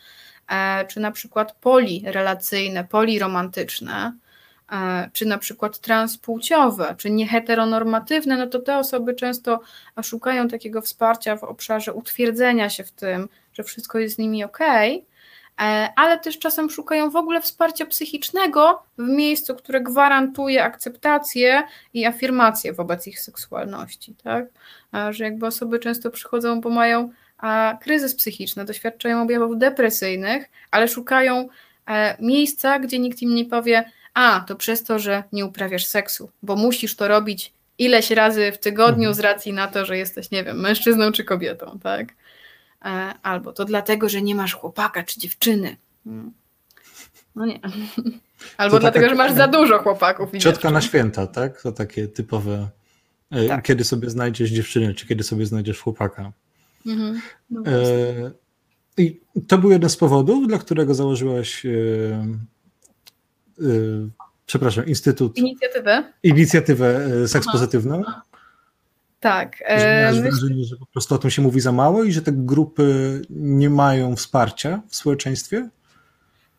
e, czy na przykład polirelacyjne, poliromantyczne, e, czy na przykład transpłciowe, czy nieheteronormatywne, no to te osoby często szukają takiego wsparcia w obszarze utwierdzenia się w tym, że wszystko jest z nimi ok, e, ale też czasem szukają w ogóle wsparcia psychicznego w miejscu, które gwarantuje akceptację i afirmację wobec ich seksualności, tak? Że jakby osoby często przychodzą, bo mają kryzys psychiczny, doświadczają objawów depresyjnych, ale szukają e, miejsca, gdzie nikt im nie powie, a to przez to, że nie uprawiasz seksu, bo musisz to robić ileś razy w tygodniu mhm. z racji na to, że jesteś, nie wiem, mężczyzną czy kobietą, tak? E, albo to dlatego, że nie masz chłopaka czy dziewczyny. Hmm. No nie. Albo to dlatego, taka, że masz za dużo chłopaków. I ciotka dziewczyn. na święta, tak? To takie typowe. E, tak. Kiedy sobie znajdziesz dziewczynę, czy kiedy sobie znajdziesz chłopaka. Mhm. No e, I to był jeden z powodów, dla którego założyłaś. Przepraszam, Instytut. Inicjatywę. Inicjatywę Seks Aha. Tak. Że masz wrażenie, że po prostu o tym się mówi za mało i że te grupy nie mają wsparcia w społeczeństwie?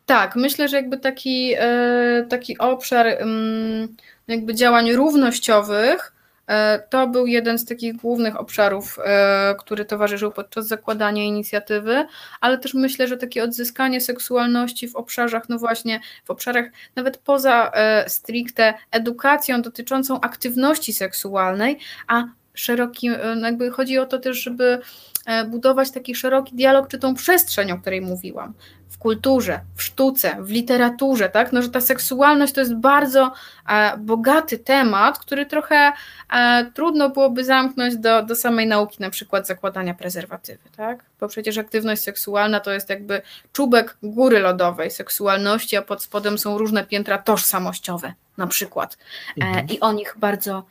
Tak, myślę, że jakby taki, e, taki obszar mm, jakby działań równościowych e, to był jeden z takich głównych obszarów, e, który towarzyszył podczas zakładania inicjatywy, ale też myślę, że takie odzyskanie seksualności w obszarach, no właśnie, w obszarach nawet poza stricte edukacją dotyczącą aktywności seksualnej, a szeroki, e, no jakby chodzi o to też, żeby e, budować taki szeroki dialog, czy tą przestrzeń, o której mówiłam, w kulturze, w sztuce, w literaturze, tak? No, że ta seksualność to jest bardzo e, bogaty temat, który trochę e, trudno byłoby zamknąć do, do samej nauki, na przykład zakładania prezerwatywy, tak? Bo przecież aktywność seksualna to jest jakby czubek góry lodowej seksualności, a pod spodem są różne piętra tożsamościowe, na przykład. E, mhm. I o nich bardzo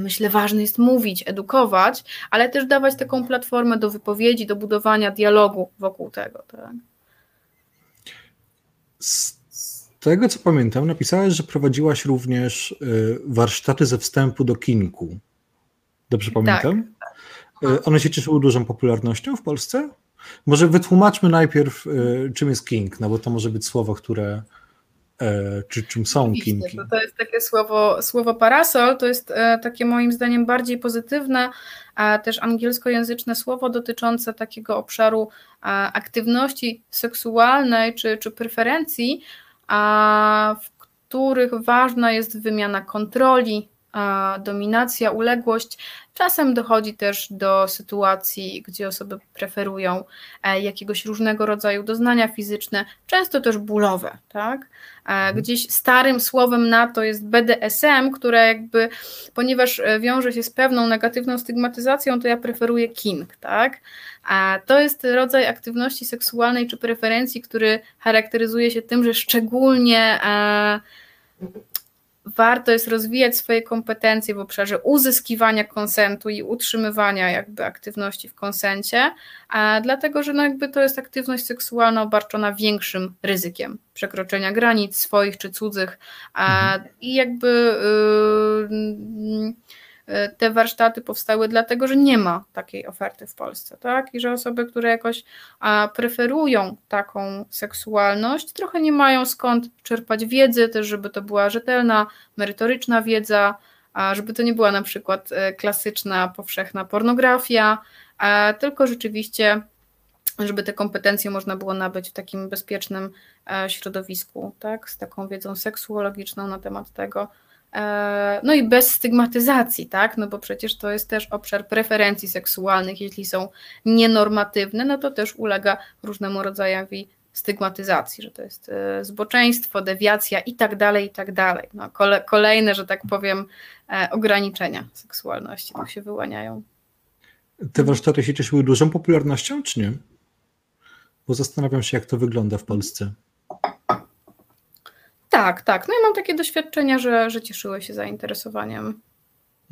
myślę, ważne jest mówić, edukować, ale też dawać taką platformę do wypowiedzi, do budowania dialogu wokół tego. Tak? Z tego co pamiętam, napisałeś, że prowadziłaś również e, warsztaty ze wstępu do kinku. Dobrze pamiętam? Tak. E, one się cieszyły dużą popularnością w Polsce? Może wytłumaczmy najpierw, czym jest kink, no bo to może być słowo, które e, czy czym są kinki. To, jest takie słowo, słowo parasol, to jest e, takie moim zdaniem bardziej pozytywne, a też angielskojęzyczne słowo dotyczące takiego obszaru aktywności seksualnej czy, czy preferencji, w których ważna jest wymiana kontroli, dominacja, uległość. Czasem dochodzi też do sytuacji, gdzie osoby preferują e, jakiegoś różnego rodzaju doznania fizyczne, często też bólowe. Tak? E, mhm. Gdzieś starym słowem na to jest BDSM, które jakby, ponieważ e, wiąże się z pewną negatywną stygmatyzacją, to ja preferuję king. Tak? A to jest rodzaj aktywności seksualnej czy preferencji, który charakteryzuje się tym, że szczególnie warto jest rozwijać swoje kompetencje w obszarze uzyskiwania konsentu i utrzymywania jakby aktywności w konsencie, dlatego że no jakby to jest aktywność seksualna obarczona większym ryzykiem przekroczenia granic swoich czy cudzych mhm. i jakby yy, te warsztaty powstały dlatego, że nie ma takiej oferty w Polsce, tak? I że osoby, które jakoś preferują taką seksualność, trochę nie mają skąd czerpać wiedzy, też żeby to była rzetelna, merytoryczna wiedza, a żeby to nie była na przykład e, klasyczna, powszechna pornografia, tylko rzeczywiście żeby te kompetencje można było nabyć w takim bezpiecznym e, środowisku, tak, z taką wiedzą seksuologiczną na temat tego, no i bez stygmatyzacji, tak? No bo przecież to jest też obszar preferencji seksualnych, jeśli są nienormatywne, no to też ulega różnemu rodzajowi stygmatyzacji, że to jest e, zboczeństwo, dewiacja i tak dalej, i tak dalej. No, kole, kolejne, że tak powiem, e, ograniczenia seksualności tu się wyłaniają. Te warsztaty się cieszyły dużą popularnością, czy nie? Bo zastanawiam się, jak to wygląda w Polsce. Tak, tak. No i mam takie doświadczenia, że, że cieszyły się zainteresowaniem.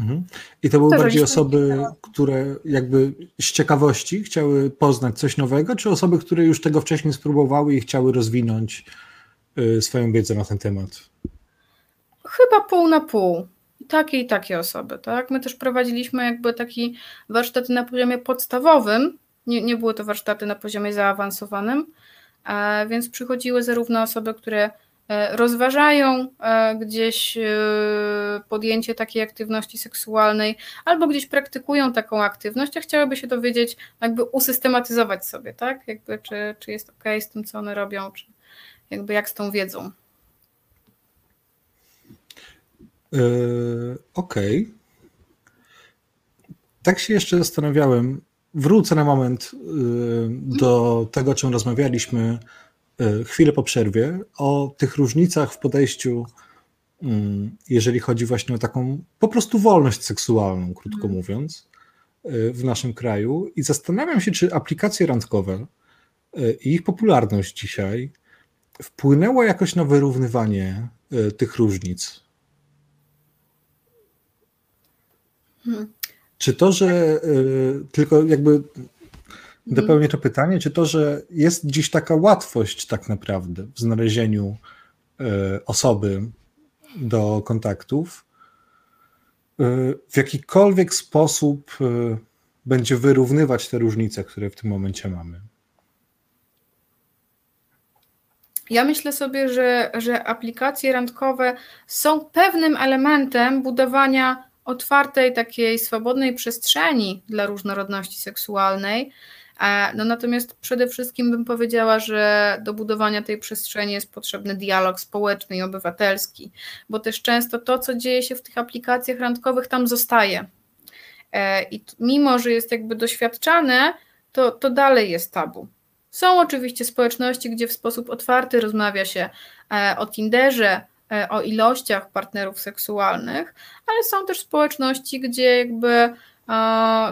Mhm. I to były to bardziej osoby, które jakby z ciekawości chciały poznać coś nowego, czy osoby, które już tego wcześniej spróbowały i chciały rozwinąć y, swoją wiedzę na ten temat? Chyba pół na pół. Takie i takie osoby, tak? My też prowadziliśmy jakby taki warsztaty na poziomie podstawowym, nie, nie były to warsztaty na poziomie zaawansowanym, e, więc przychodziły zarówno osoby, które rozważają e, gdzieś e, podjęcie takiej aktywności seksualnej, albo gdzieś praktykują taką aktywność, a chciałyby się dowiedzieć, jakby usystematyzować sobie, tak? Jakby czy, czy jest ok z tym, co one robią, czy jakby jak z tą wiedzą. Yy, Okej. Okay. Tak się jeszcze zastanawiałem. Wrócę na moment yy, do tego, o czym rozmawialiśmy E, chwilę po przerwie o tych różnicach w podejściu, mm, jeżeli chodzi właśnie o taką po prostu wolność seksualną, krótko mm. mówiąc, e, w naszym kraju. I zastanawiam się, czy aplikacje randkowe e, i ich popularność dzisiaj wpłynęła jakoś na wyrównywanie tych różnic. Hmm. Czy to, że tylko jakby Mhm. Dopełnię to pytanie, czy to, że jest dziś taka łatwość tak naprawdę w znalezieniu e, osoby do kontaktów, e, w jakikolwiek sposób e, będzie wyrównywać te różnice, które w tym momencie mamy? Ja myślę sobie, że, że aplikacje randkowe są pewnym elementem budowania otwartej, takiej swobodnej przestrzeni dla różnorodności seksualnej, no natomiast przede wszystkim bym powiedziała, że do budowania tej przestrzeni jest potrzebny dialog społeczny i obywatelski, bo też często to, co dzieje się w tych aplikacjach randkowych, tam zostaje. E, I mimo, że jest jakby doświadczane, to, to dalej jest tabu. Są oczywiście społeczności, gdzie w sposób otwarty rozmawia się e, o Tinderze, o ilościach partnerów seksualnych, ale są też społeczności, gdzie jakby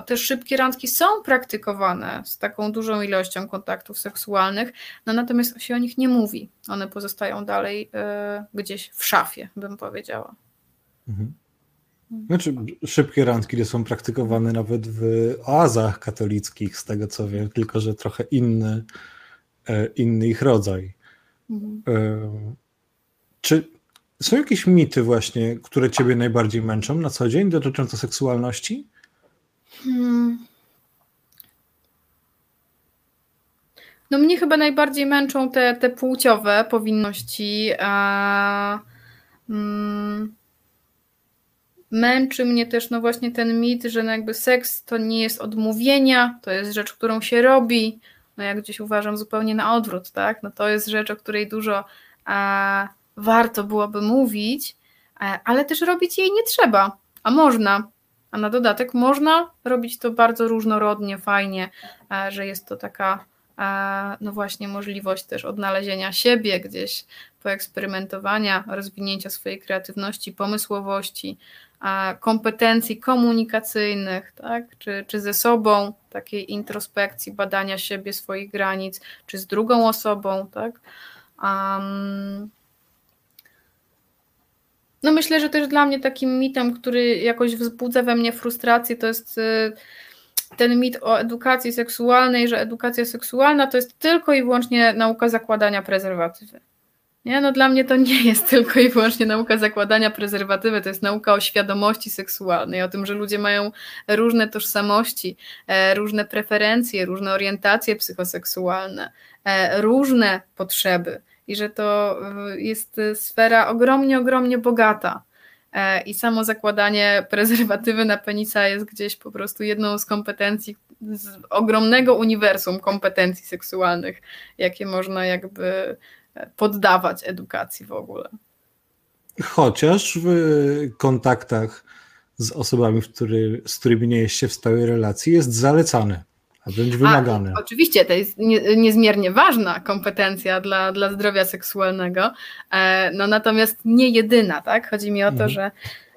te szybkie randki są praktykowane z taką dużą ilością kontaktów seksualnych, no natomiast się o nich nie mówi. One pozostają dalej e, gdzieś w szafie, bym powiedziała. Mhm. Znaczy, szybkie randki są praktykowane nawet w oazach katolickich, z tego co wiem, tylko że trochę inny, e, inny ich rodzaj. Mhm. E, czy są jakieś mity właśnie, które ciebie najbardziej męczą na co dzień dotyczące seksualności? Hmm. No mnie chyba najbardziej męczą te, te płciowe powinności. A, mm, męczy mnie też no właśnie ten mit, że no jakby seks to nie jest odmówienia, to jest rzecz, którą się robi. No jak gdzieś uważam zupełnie na odwrót, tak? No to jest rzecz, o której dużo a, warto byłoby mówić, a, ale też robić jej nie trzeba, a można. A na dodatek można robić to bardzo różnorodnie, fajnie, a, że jest to taka no właśnie możliwość też odnalezienia siebie gdzieś, poeksperymentowania, rozwinięcia swojej kreatywności, pomysłowości, kompetencji komunikacyjnych, tak? czy, czy ze sobą, takiej introspekcji, badania siebie, swoich granic, czy z drugą osobą. Tak? Um, no myślę, że też dla mnie takim mitem, który jakoś wzbudza we mnie frustrację, to jest y, ten mit o edukacji seksualnej, że edukacja seksualna to jest tylko i wyłącznie nauka zakładania prezerwatywy. Nie, no dla mnie to nie jest tylko i wyłącznie nauka zakładania prezerwatywy, to jest nauka o świadomości seksualnej, o tym, że ludzie mają różne tożsamości, e, różne preferencje, różne orientacje psychoseksualne, e, różne potrzeby i że to e, jest sfera ogromnie, ogromnie bogata. I samo zakładanie prezerwatywy na penisa jest gdzieś po prostu jedną z kompetencji, z ogromnego uniwersum kompetencji seksualnych, jakie można jakby poddawać edukacji w ogóle. Chociaż w kontaktach z osobami, który, z którymi nie jest się w stałej relacji, jest zalecany, wręcz wymagany. A, oczywiście, to jest nie, niezmiernie ważna kompetencja dla, dla zdrowia seksualnego, e, no natomiast nie jedyna, tak? Chodzi mi o to, mhm. że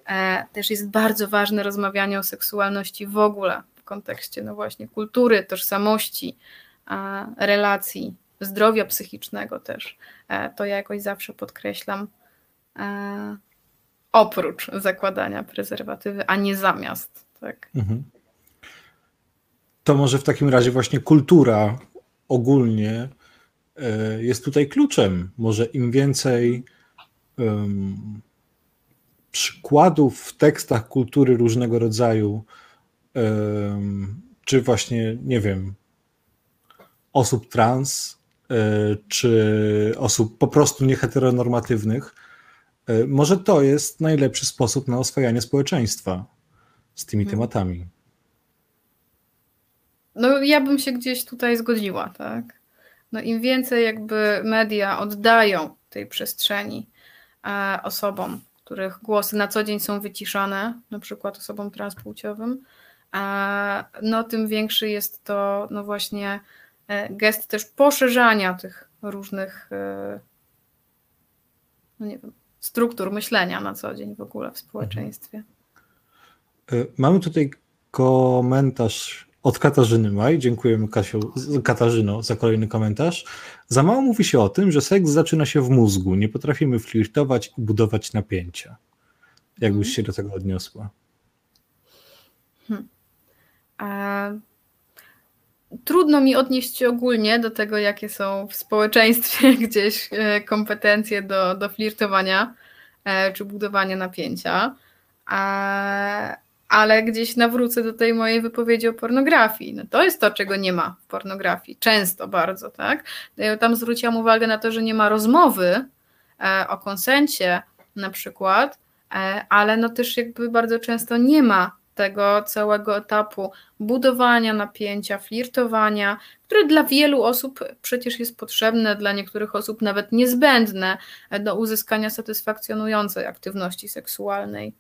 e, też jest bardzo ważne rozmawianie o seksualności w ogóle w kontekście, no właśnie, kultury, tożsamości, relacji, zdrowia psychicznego też. E, to ja jakoś zawsze podkreślam e, oprócz zakładania prezerwatywy, a nie zamiast. Tak. Mhm. To może w takim razie właśnie kultura ogólnie e, jest tutaj kluczem. Może im więcej um, przykładów w tekstach kultury różnego rodzaju, um, czy właśnie, nie wiem, osób trans, E, czy osób po prostu nieheteronormatywnych, e, może to jest najlepszy sposób na oswajanie społeczeństwa z tymi hmm. tematami. No ja bym się gdzieś tutaj zgodziła, tak? No im więcej jakby media oddają tej przestrzeni e, osobom, których głosy na co dzień są wyciszane, na przykład osobom transpłciowym, e, no tym większy jest to no właśnie E, gest też poszerzania tych różnych e, no nie wiem, struktur myślenia na co dzień w ogóle w społeczeństwie. E, mamy tutaj komentarz od Katarzyny Maj. Dziękujemy Kasiu, Katarzyno za kolejny komentarz. Za mało mówi się o tym, że seks zaczyna się w mózgu. Nie potrafimy flirtować i budować napięcia. Jakbyś się do tego odniosła? Hmm. Trudno mi odnieść się ogólnie do tego, jakie są w społeczeństwie gdzieś e, kompetencje do, do flirtowania e, czy budowania napięcia, ale gdzieś nawrócę do tej mojej wypowiedzi o pornografii. No to jest to, czego nie ma w pornografii, często bardzo, tak? Ja tam zwróciłam uwagę na to, że nie ma rozmowy e, o konsencie na przykład, ale no też jakby bardzo często nie ma tego całego etapu budowania napięcia, flirtowania, które dla wielu osób przecież jest potrzebne, dla niektórych osób nawet niezbędne do uzyskania satysfakcjonującej aktywności seksualnej.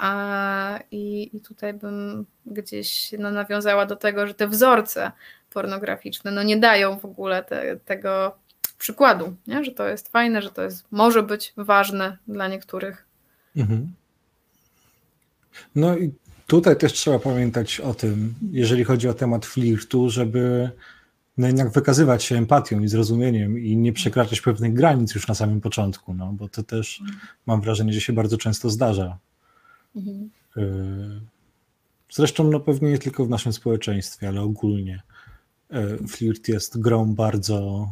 A, i, I tutaj bym gdzieś no, nawiązała do tego, że te wzorce pornograficzne no, nie dają w ogóle te, tego przykładu, nie? że to jest fajne, że to jest, może być ważne dla niektórych. Mhm. No i Tutaj też trzeba pamiętać o tym, jeżeli chodzi o temat flirtu, żeby no jednak wykazywać się empatią i zrozumieniem i nie przekraczać pewnych granic już na samym początku, no, bo to też mam wrażenie, że się bardzo często zdarza. Mhm. Y, zresztą no pewnie nie tylko w naszym społeczeństwie, ale ogólnie y, flirt jest grą bardzo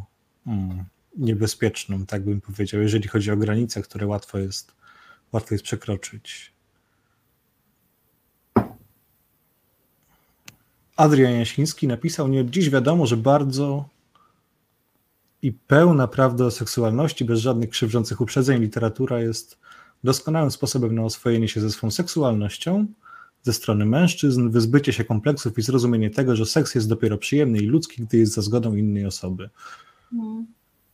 mm, niebezpieczną, tak bym powiedział, jeżeli chodzi o granice, które łatwo jest, łatwo jest przekroczyć. Adrian Jasiński napisał, nie od dziś wiadomo, że bardzo, i pełna prawda o seksualności, bez żadnych krzywdzących uprzedzeń, literatura jest doskonałym sposobem na oswojenie się ze swą seksualnością ze strony mężczyzn, wyzbycie się kompleksów i zrozumienie tego, że seks jest dopiero przyjemny i ludzki, gdy jest za zgodą innej osoby. Mm.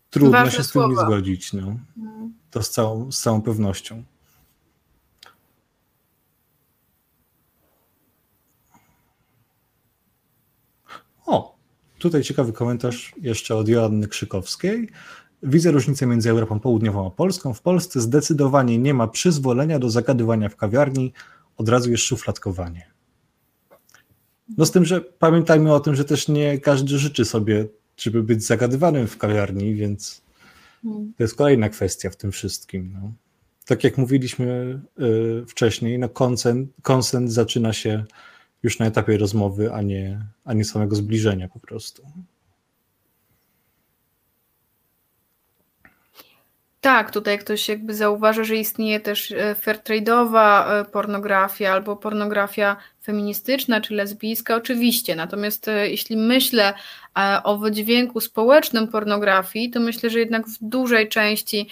Trudno Ważne się z tym nie zgodzić. No. Mm. To z całą, z całą pewnością. O, tutaj ciekawy komentarz jeszcze od Joanny Krzykowskiej. Widzę różnicę między Europą Południową a Polską. W Polsce zdecydowanie nie ma przyzwolenia do zagadywania w kawiarni, od razu jest szufladkowanie. No z tym, że pamiętajmy o tym, że też nie każdy życzy sobie, żeby być zagadywanym w kawiarni, więc to jest kolejna kwestia w tym wszystkim. No. Tak jak mówiliśmy y, wcześniej, no konsent, konsent zaczyna się już na etapie rozmowy, a nie, a nie samego zbliżenia po prostu. Tak, tutaj ktoś jakby zauważa, że istnieje też e, fairtrade'owa e, pornografia albo pornografia feministyczna czy lesbijska, oczywiście. Natomiast e, jeśli myślę o wydźwięku społecznym pornografii, to myślę, że jednak w dużej części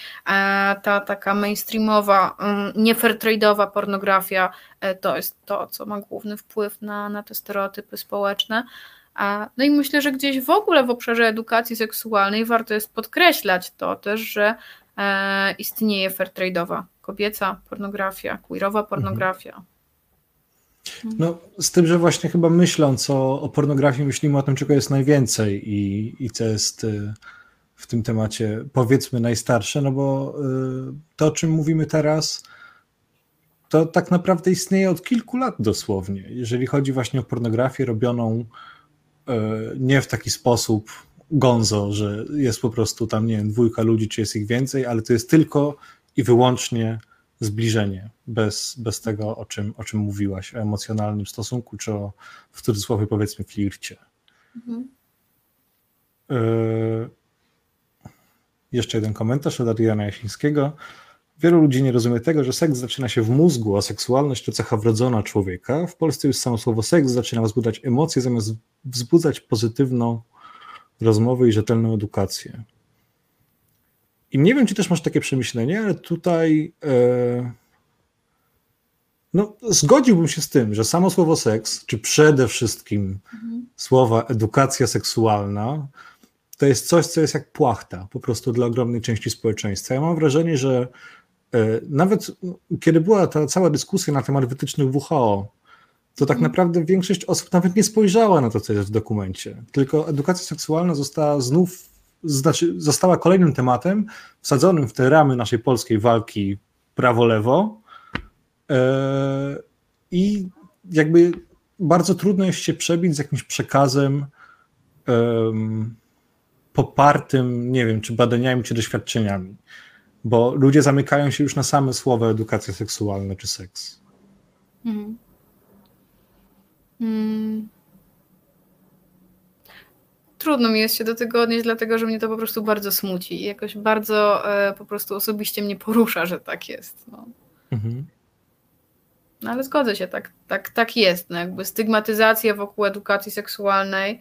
ta taka mainstreamowa, mm, nie fairtrade'owa pornografia to jest to, co ma główny wpływ na, na te stereotypy społeczne. No i myślę, że gdzieś w ogóle w obszarze edukacji seksualnej warto jest podkreślać to też, że e, istnieje fairtrade'owa kobieca pornografia, queerowa pornografia. Mhm. No, z tym, że właśnie chyba myśląc o, o pornografii, myślimy o tym, czego jest najwięcej i, i co jest y, w tym temacie, powiedzmy, najstarsze, no bo y, to, o czym mówimy teraz, to tak naprawdę istnieje od kilku lat dosłownie. Jeżeli chodzi właśnie o pornografię robioną y, nie w taki sposób gonzo, że jest po prostu tam, nie wiem, dwójka ludzi, czy jest ich więcej, ale to jest tylko i wyłącznie zbliżenie, bez, bez tego, o czym, o czym mówiłaś, o emocjonalnym stosunku, czy o, w cudzysłowie powiedzmy, flircie. Mhm. Y jeszcze jeden komentarz od Adriana Jasińskiego. Wielu ludzi nie rozumie tego, że seks zaczyna się w mózgu, a seksualność to cecha wrodzona człowieka. W Polsce już samo słowo seks zaczyna wzbudzać emocje, zamiast wzbudzać pozytywną rozmowy i rzetelną edukację. I nie wiem, czy też masz takie przemyślenie, ale tutaj e, no, zgodziłbym się z tym, że samo słowo seks, czy przede wszystkim mhm. słowa edukacja seksualna, to jest coś, co jest jak płachta po prostu dla ogromnej części społeczeństwa. Ja mam wrażenie, że e, nawet kiedy była ta cała dyskusja na temat wytycznych WHO, to tak mhm. naprawdę większość osób nawet nie spojrzała na to, co jest w dokumencie. Tylko edukacja seksualna została znów, znaczy została kolejnym tematem wsadzonym w te ramy naszej polskiej walki prawo-lewo. E, I jakby bardzo trudno jest się przebić z jakimś przekazem popartym, nie wiem, czy badaniami, czy doświadczeniami. Bo ludzie zamykają się już na same słowa edukacja seksualna czy seks. Mhm. Hmm. Trudno mi jest się do tego odnieść, dlatego że mnie to po prostu bardzo smuci i jakoś bardzo e, po prostu osobiście mnie porusza, że tak jest. No. Mhm. No ale zgodzę się, tak, tak, tak jest. No jakby stygmatyzacja wokół edukacji seksualnej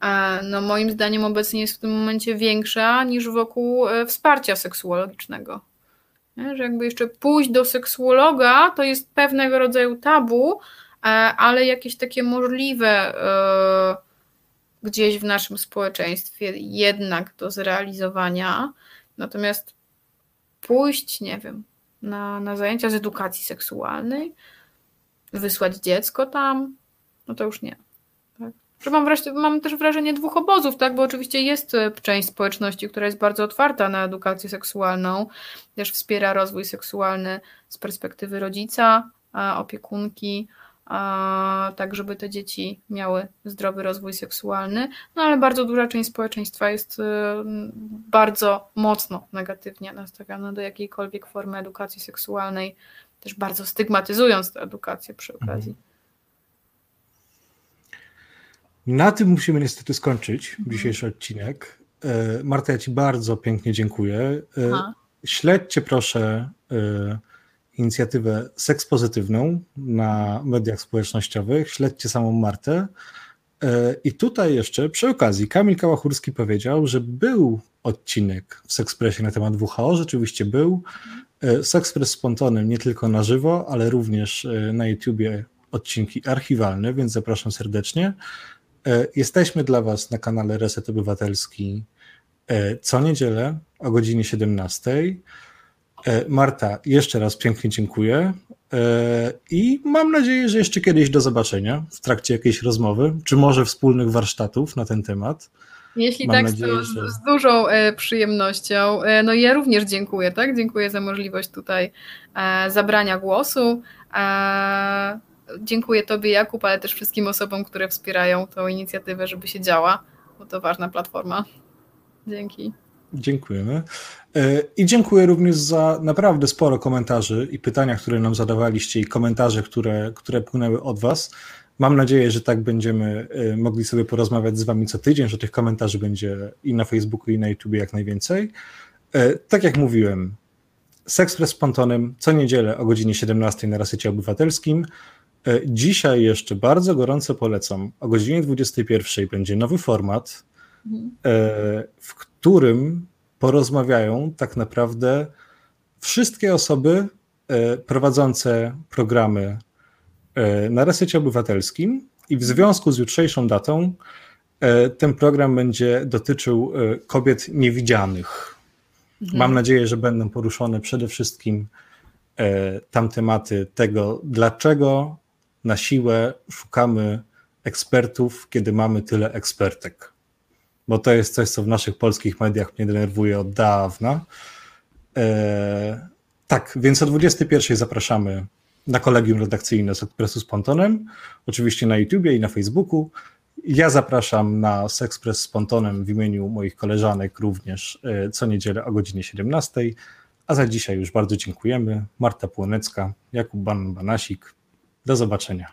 e, no moim zdaniem obecnie jest w tym momencie większa niż wokół e, wsparcia seksuologicznego. Nie? Że jakby jeszcze pójść do seksuologa to jest pewnego rodzaju tabu, ale jakieś takie możliwe e, gdzieś w naszym społeczeństwie jednak do zrealizowania. Natomiast pójść, nie wiem, na, na zajęcia z edukacji seksualnej, wysłać dziecko tam, no to już nie. Tak? Że mam, wreszcie, mam też wrażenie dwóch obozów, tak? bo oczywiście jest e, część społeczności, która jest bardzo otwarta na edukację seksualną, też wspiera rozwój seksualny z perspektywy rodzica, opiekunki, tak żeby te dzieci miały zdrowy rozwój seksualny, no ale bardzo duża część społeczeństwa jest y, bardzo mocno negatywnie nastawiona do jakiejkolwiek formy edukacji seksualnej, też bardzo stygmatyzując tę edukację przy mhm. okazji. Na tym musimy niestety skończyć mhm. dzisiejszy odcinek. E, Marta, ja Ci bardzo pięknie dziękuję. E, Aha. Śledźcie proszę e, inicjatywę Seks Pozytywną na mediach społecznościowych. Śledźcie samą Martę. E, I tutaj jeszcze przy okazji Kamil Kałachurski powiedział, że był odcinek w Sexpressie na temat WHO, rzeczywiście był. E, Sexpress z Pontonem nie tylko na żywo, ale również e, na YouTubie odcinki archiwalne, więc zapraszam serdecznie. Jesteśmy dla Was na kanale Reset Obywatelski co niedzielę o godzinie 17. Marta, jeszcze raz pięknie dziękuję. E, I mam nadzieję, że jeszcze kiedyś do zobaczenia w trakcie jakiejś rozmowy, czy może wspólnych warsztatów na ten temat. Jeśli Mam tak, nadzieję, to że... z dużą e, przyjemnością. E, no ja również dziękuję, tak? Dziękuję za możliwość tutaj zabrania głosu. Dziękuję Tobie, Jakub, ale też wszystkim osobom, które wspierają tą inicjatywę, żeby się działa, bo to ważna platforma. Dzięki. Dziękujemy. E, I dziękuję również za naprawdę sporo komentarzy i pytania, które nam zadawaliście, i komentarze, które, które płynęły od Was. Mam nadzieję, że tak będziemy e, mogli sobie porozmawiać z Wami co tydzień, że tych komentarzy będzie i na Facebooku, i na YouTube jak najwięcej. E, tak jak mówiłem, Sexpress z Pontonem co niedzielę o godzinie 17 na Rasycie Obywatelskim. Dzisiaj jeszcze bardzo gorąco polecam. O godzinie 21 będzie nowy format, mhm. w którym porozmawiają tak naprawdę wszystkie osoby e, prowadzące programy e, na resecie obywatelskim i w związku z jutrzejszą datą e, ten program będzie dotyczył kobiet niewidzianych. Mhm. Mam nadzieję, że będą poruszone przede wszystkim tam tematy tego, dlaczego na siłę szukamy ekspertów, kiedy mamy tyle ekspertek bo to jest coś, co w naszych polskich mediach mnie denerwuje od dawna. E, tak, więc o 21 zapraszamy na kolegium redakcyjne z Ekspresu z Pontonem, oczywiście na YouTubie i na Facebooku. Ja zapraszam na Sexpress z Pontonem w imieniu moich koleżanek również e, co niedzielę o godzinie 17. A za dzisiaj już bardzo dziękujemy. Marta Płonecka, Jakub Ban-Banasik. Do zobaczenia.